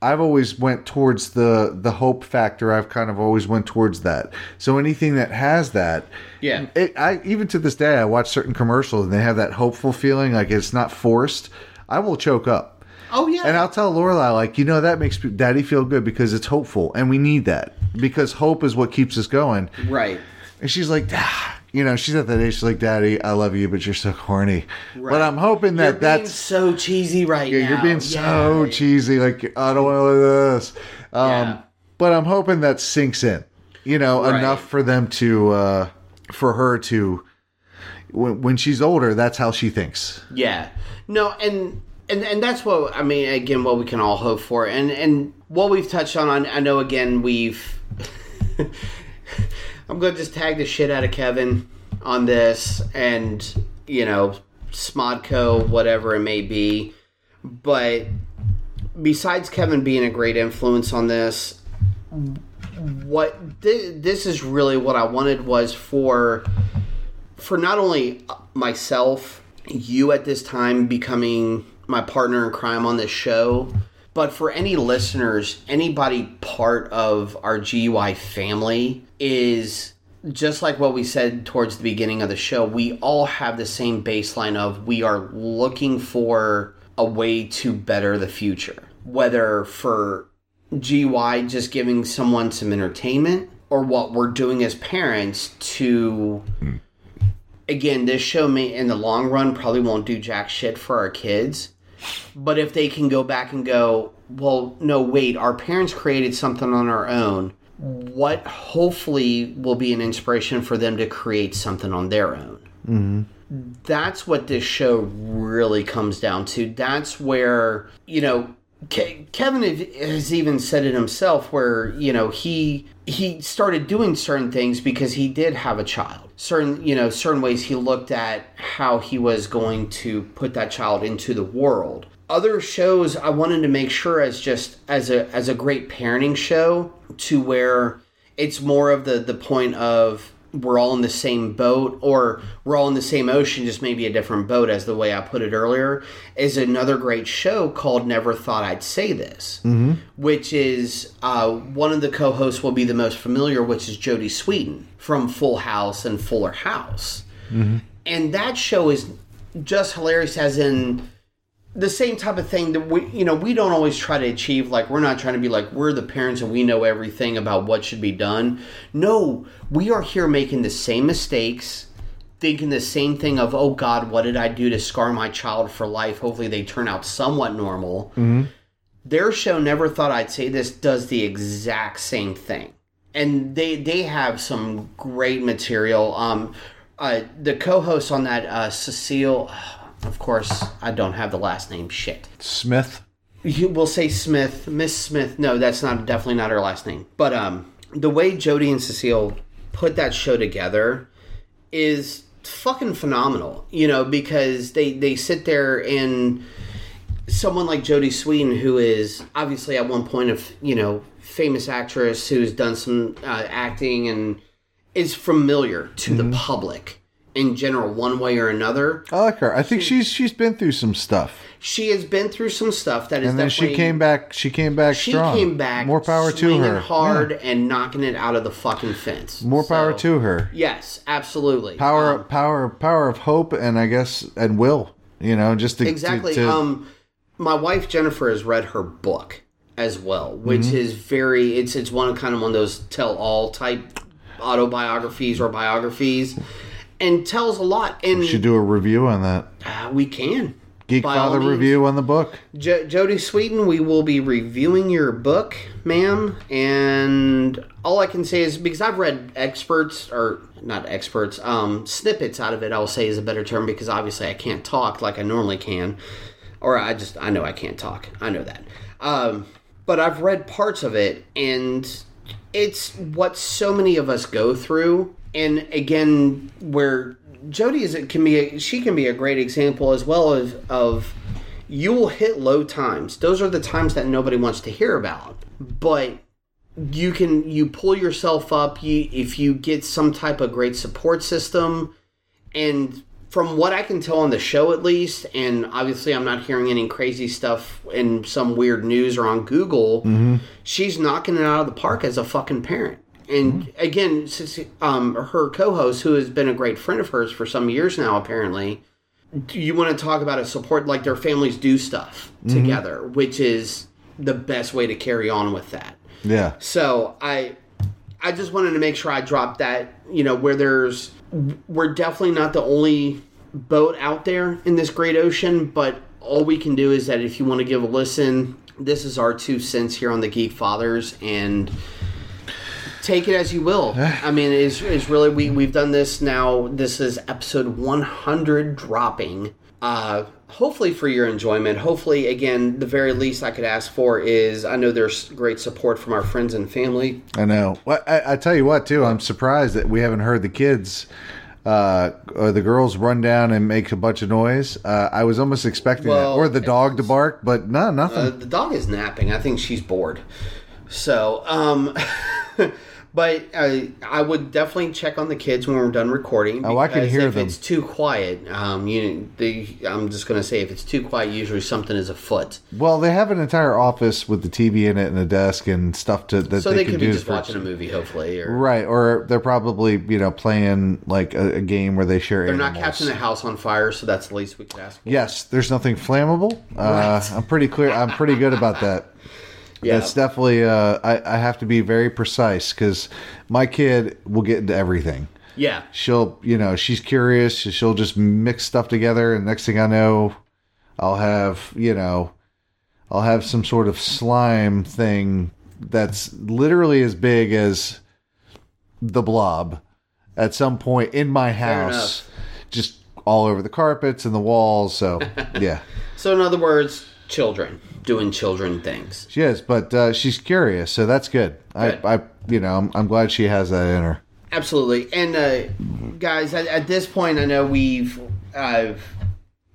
[SPEAKER 3] I've always went towards the the hope factor. I've kind of always went towards that. So anything that has that,
[SPEAKER 1] Yeah.
[SPEAKER 3] it, I even to this day I watch certain commercials and they have that hopeful feeling, like it's not forced. I will choke up,
[SPEAKER 1] Oh, yeah.
[SPEAKER 3] and I'll tell Lorelai like, you know, that makes Daddy feel good because it's hopeful, and we need that because hope is what keeps us going.
[SPEAKER 1] right.
[SPEAKER 3] And she's like, ah, you know, she's at that age. She's like, Daddy, I love you, but you're so corny. But I'm hoping that
[SPEAKER 1] You're being
[SPEAKER 3] that's
[SPEAKER 1] so cheesy right
[SPEAKER 3] yeah,
[SPEAKER 1] now.
[SPEAKER 3] you're being so
[SPEAKER 1] Yeah.
[SPEAKER 3] cheesy. Like I don't want to do this. Um,
[SPEAKER 1] Yeah.
[SPEAKER 3] But I'm hoping that sinks in. You know,
[SPEAKER 1] Right.
[SPEAKER 3] enough for them to, uh, for her to, when, when she's older, that's how she thinks.
[SPEAKER 1] Yeah. No, and and and that's what I mean. Again, what we can all hope for, and and what we've touched on. I, know. Again, we've. I'm to just tag the shit out of Kevin on this, and you know, Smodco, whatever it may be, but besides Kevin being a great influence on this, what thi- this is really what I wanted was for for not only myself, you at this time becoming my partner in crime on this show, but for any listeners, anybody part of our GUI family is just like what we said towards the beginning of the show. We all have the same baseline of we are looking for a way to better the future, whether for GUI just giving someone some entertainment or what we're doing as parents to hmm. Again this show may in the long run probably won't do jack shit for our kids but if they can go back and go well no wait our parents created something on our own what hopefully will be an inspiration for them to create something on their own. Mm-hmm. That's what this show really comes down to. That's where, you know, Ke- Kevin has even said it himself where, you know, he he started doing certain things because he did have a child. Certain, you know, certain ways he looked at how he was going to put that child into the world. Other shows I wanted to make sure as just as a as a great parenting show to where it's more of the the point of we're all in the same boat or we're all in the same ocean just maybe a different boat as the way i put it earlier is another great show called never thought i'd say this which is uh, one of the co-hosts will be the most familiar which is jodie sweetin from full house and fuller house. And that show is just hilarious as in the same type of thing that we you know we don't always try to achieve like we're not trying to be like we're the parents and we know everything about what should be done. No we are here making the same mistakes thinking the same thing of oh god what did i do to scar my child for life? Hopefully they turn out somewhat normal. Their show never thought i'd say this does the exact same thing. And they they have some great material. Um uh, the co-host on that uh, cecile of course i don't have the last name shit
[SPEAKER 3] Smith.
[SPEAKER 1] you will say Smith, Miss Smith. No, that's not definitely not her last name. But um, the way Jodie and Cecile put that show together is fucking phenomenal. You know, because they they sit there and someone like Jodie Sweetin, who is obviously at one point of you know famous actress who's done some uh, acting and is familiar to the public in general, one way or another.
[SPEAKER 3] I like her. I think she's she's been through some stuff,
[SPEAKER 1] She has been through some stuff that is
[SPEAKER 3] and then she came back. She came back
[SPEAKER 1] she
[SPEAKER 3] strong.
[SPEAKER 1] came back
[SPEAKER 3] More power to her.
[SPEAKER 1] hard
[SPEAKER 3] Yeah.
[SPEAKER 1] and knocking it out of the fucking fence
[SPEAKER 3] More power to her.
[SPEAKER 1] yes absolutely
[SPEAKER 3] Power,
[SPEAKER 1] Um,
[SPEAKER 3] power, power of hope, and I guess and will. You know, just to to-
[SPEAKER 1] exactly
[SPEAKER 3] to-
[SPEAKER 1] um my wife jennifer has read her book as well which
[SPEAKER 3] Mm-hmm.
[SPEAKER 1] is very it's it's one kind of one of those tell all type autobiographies or biographies and tells a lot and
[SPEAKER 3] should do a review on that.
[SPEAKER 1] uh, we can
[SPEAKER 3] Geek
[SPEAKER 1] By
[SPEAKER 3] Father review on the book.
[SPEAKER 1] Jo- Jodie Sweetin, we will be reviewing your book, ma'am. And all I can say is because I've read experts, or not experts, um, snippets out of it, I'll say is a better term because obviously I can't talk like I normally can. Or I just, I know I can't talk. I know that. Um, but I've read parts of it, and it's what so many of us go through. And again, where Jodie is, it can be, a, she can be a great example as well as of you will hit low times. Those are the times that nobody wants to hear about. But you can you pull yourself up you, if you get some type of great support system and from what I can tell on the show at least, and obviously I'm not hearing any crazy stuff in some weird news or on Google, mm-hmm. she's knocking it out of the park as a fucking parent. And again, since, um, her co-host, who has been a great friend of hers for some years now, apparently, you want to talk about a support like their families do stuff together, which is the best way to carry on with that.
[SPEAKER 3] Yeah.
[SPEAKER 1] So I I just wanted to make sure I dropped that, you know, where there's we're definitely not the only boat out there in this great ocean, but all we can do is that if you want to give a listen, this is our two cents here on the Geekfathers and take it as you will. I mean, it's, it's really we we've done this now. This is episode 100 dropping. Uh, hopefully for your enjoyment. Hopefully, again, the very least I could ask for is I know there's great support from our friends and family.
[SPEAKER 3] I know. Well, I, I tell you what, too. I'm surprised that we haven't heard the kids uh, or the girls run down and make a bunch of noise. Uh, I was almost expecting
[SPEAKER 1] Well,
[SPEAKER 3] that, or the dog to bark, but no, nothing.
[SPEAKER 1] Uh, the dog is napping. I think she's bored. So, um, but uh, I would definitely check on the kids when we're done recording.
[SPEAKER 3] Oh, I can hear
[SPEAKER 1] if
[SPEAKER 3] them.
[SPEAKER 1] it's too quiet, um, you, the, I'm just going to say if it's too quiet, usually something is afoot.
[SPEAKER 3] well, they have an entire office with the TV in it and a desk and stuff to that
[SPEAKER 1] So
[SPEAKER 3] they,
[SPEAKER 1] they,
[SPEAKER 3] can
[SPEAKER 1] could be
[SPEAKER 3] do
[SPEAKER 1] just
[SPEAKER 3] for-
[SPEAKER 1] watching a movie, hopefully, or
[SPEAKER 3] Right, or they're probably you know playing like a, a game where they share.
[SPEAKER 1] they're not catching the house on fire. So that's the least we could ask. For.
[SPEAKER 3] Yes, there's nothing flammable. Uh, I'm pretty clear. I'm pretty good about that.
[SPEAKER 1] Yeah.
[SPEAKER 3] That's definitely. Uh, I, I have to be very precise because my kid will get into everything.
[SPEAKER 1] Yeah.
[SPEAKER 3] She'll, you know, she's curious. She'll just mix stuff together, and next thing I know, I'll have, you know, I'll have some sort of slime thing that's literally as big as the blob at some point in my house, just all over the carpets and the walls. So yeah,
[SPEAKER 1] So, in other words, children doing children things.
[SPEAKER 3] she is, but uh, she's curious, so that's good.
[SPEAKER 1] Good.
[SPEAKER 3] I, I, you know, I'm, I'm glad she has that in her.
[SPEAKER 1] Absolutely. And uh, guys, at, at this point, I know we've uh,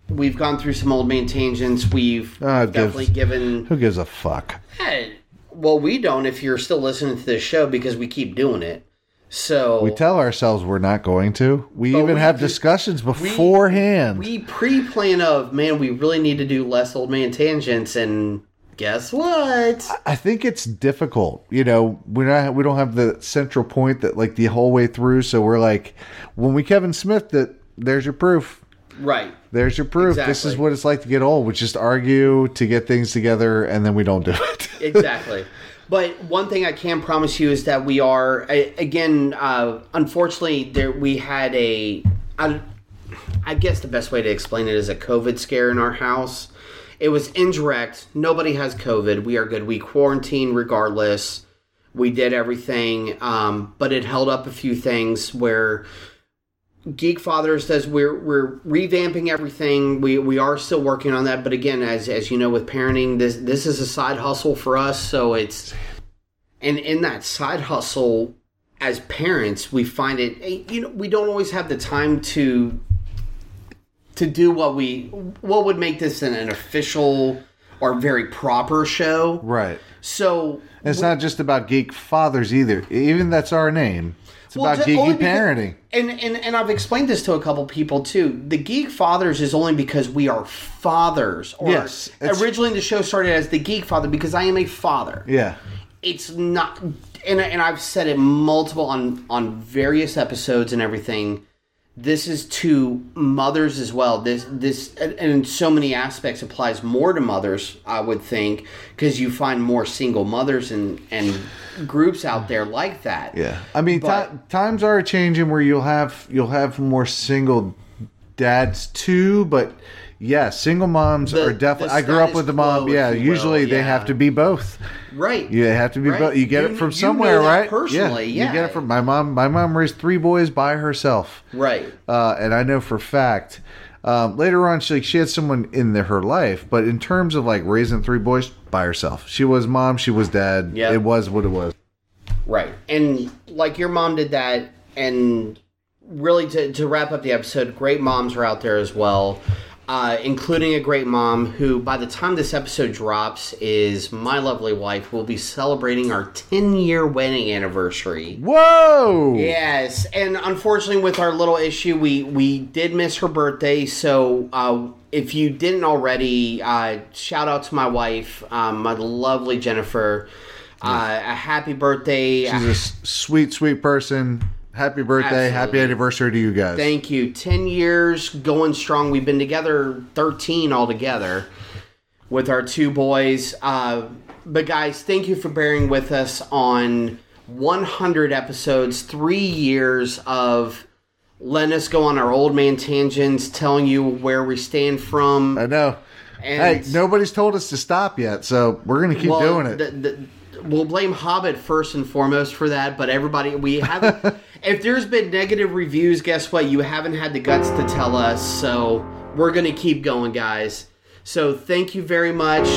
[SPEAKER 1] we've gone through some old man tangents. We've
[SPEAKER 3] it
[SPEAKER 1] definitely
[SPEAKER 3] gives-
[SPEAKER 1] given.
[SPEAKER 3] Who gives a fuck?
[SPEAKER 1] Eh, well, we don't if you're still listening to this show because we keep doing it. So
[SPEAKER 3] We tell ourselves we're not going to. We even
[SPEAKER 1] we
[SPEAKER 3] have
[SPEAKER 1] do-
[SPEAKER 3] discussions beforehand.
[SPEAKER 1] we pre-plan of man, we really need to do less old man tangents, and guess what?
[SPEAKER 3] I think it's difficult. You know, we're not we don't have the central point that like the whole way through. So we're like, when we Kevin Smith that there's your proof.
[SPEAKER 1] Right.
[SPEAKER 3] There's your proof. This is what it's like to get old. We just argue to get things together, and then we don't do it.
[SPEAKER 1] exactly. But one thing I can promise you is that we are again. Uh, unfortunately, there we had a. I, I guess the best way to explain it is a COVID scare in our house. It was indirect. Nobody has COVID. We are good. We quarantine regardless. We did everything, um, but it held up a few things where Geekfathers does we're we're revamping everything. We we are still working on that, but again, as as you know, with parenting, this this is a side hustle for us. So it's and in that side hustle, as parents, we find it. eh, You know, we don't always have the time to to do what we what would make this an, an official or very proper show.
[SPEAKER 3] right.
[SPEAKER 1] So
[SPEAKER 3] And it's not just about Geekfathers either. Even that's our name. It's
[SPEAKER 1] Well,
[SPEAKER 3] about geeky
[SPEAKER 1] because-
[SPEAKER 3] parenting.
[SPEAKER 1] And, and and I've explained this to a couple people too. The Geekfathers is only because we are fathers. Or
[SPEAKER 3] Yes,
[SPEAKER 1] originally the show started as the Geekfather because I am a father.
[SPEAKER 3] Yeah.
[SPEAKER 1] It's not, and and I've said it multiple on on various episodes and everything. This is to mothers as well. This this and in so many aspects applies more to mothers. I would think because you find more single mothers and and groups out mm-hmm. there like that.
[SPEAKER 3] Yeah, I mean,
[SPEAKER 1] But-
[SPEAKER 3] ti- times are changing where you'll have you'll have more single dads too, but yeah, single moms
[SPEAKER 1] The-
[SPEAKER 3] are definitely. I grew up with a mom. Yeah,
[SPEAKER 1] will,
[SPEAKER 3] usually they have to be both.
[SPEAKER 1] Right.
[SPEAKER 3] You have to be
[SPEAKER 1] Right.
[SPEAKER 3] both. You get
[SPEAKER 1] You-
[SPEAKER 3] it from somewhere, right?
[SPEAKER 1] personally,
[SPEAKER 3] yeah,
[SPEAKER 1] yeah.
[SPEAKER 3] You get it from my mom. My mom raised three boys by herself.
[SPEAKER 1] Right.
[SPEAKER 3] uh, and I know for fact. Um, later on, she like she had someone in the, her life, but in terms of like raising three boys by herself, she was mom, she was dad.
[SPEAKER 1] Yeah.
[SPEAKER 3] It was what it was.
[SPEAKER 1] Right. And like your mom did that and really to, to wrap up the episode, great moms are out there as well. Uh, including a great mom who, by the time this episode drops, is my lovely wife. We'll be celebrating our 10 year wedding anniversary.
[SPEAKER 3] Whoa!
[SPEAKER 1] Yes, and unfortunately, with our little issue, we we did miss her birthday. So, uh, if you didn't already, uh, shout out to my wife, um, my lovely Jennifer. Uh, a happy birthday!
[SPEAKER 3] She's a sweet, sweet person. Happy birthday! Happy anniversary to you guys.
[SPEAKER 1] Thank you. 10 years going strong. We've been together 13 altogether with our two boys. Uh, but, guys, thank you for bearing with us on 100 episodes, three years of letting us go on our old man tangents, telling you where we stand from.
[SPEAKER 3] I know.
[SPEAKER 1] And-
[SPEAKER 3] hey, nobody's told us to stop yet, so we're gonna keep
[SPEAKER 1] Well,
[SPEAKER 3] doing it.
[SPEAKER 1] the- the- we'll blame Hobbit first and foremost for that, but everybody, we haven't. if there's been negative reviews, guess what? You haven't had the guts to tell us, so we're going to keep going, guys. So thank you very much.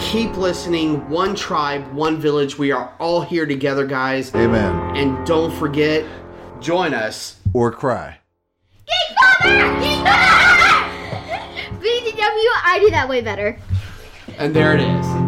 [SPEAKER 1] Keep listening. One tribe, one village. We are all here together, guys.
[SPEAKER 3] Amen.
[SPEAKER 1] And don't forget, join us.
[SPEAKER 3] Or cry.
[SPEAKER 4] BTW, I do that way better.
[SPEAKER 1] And there it is.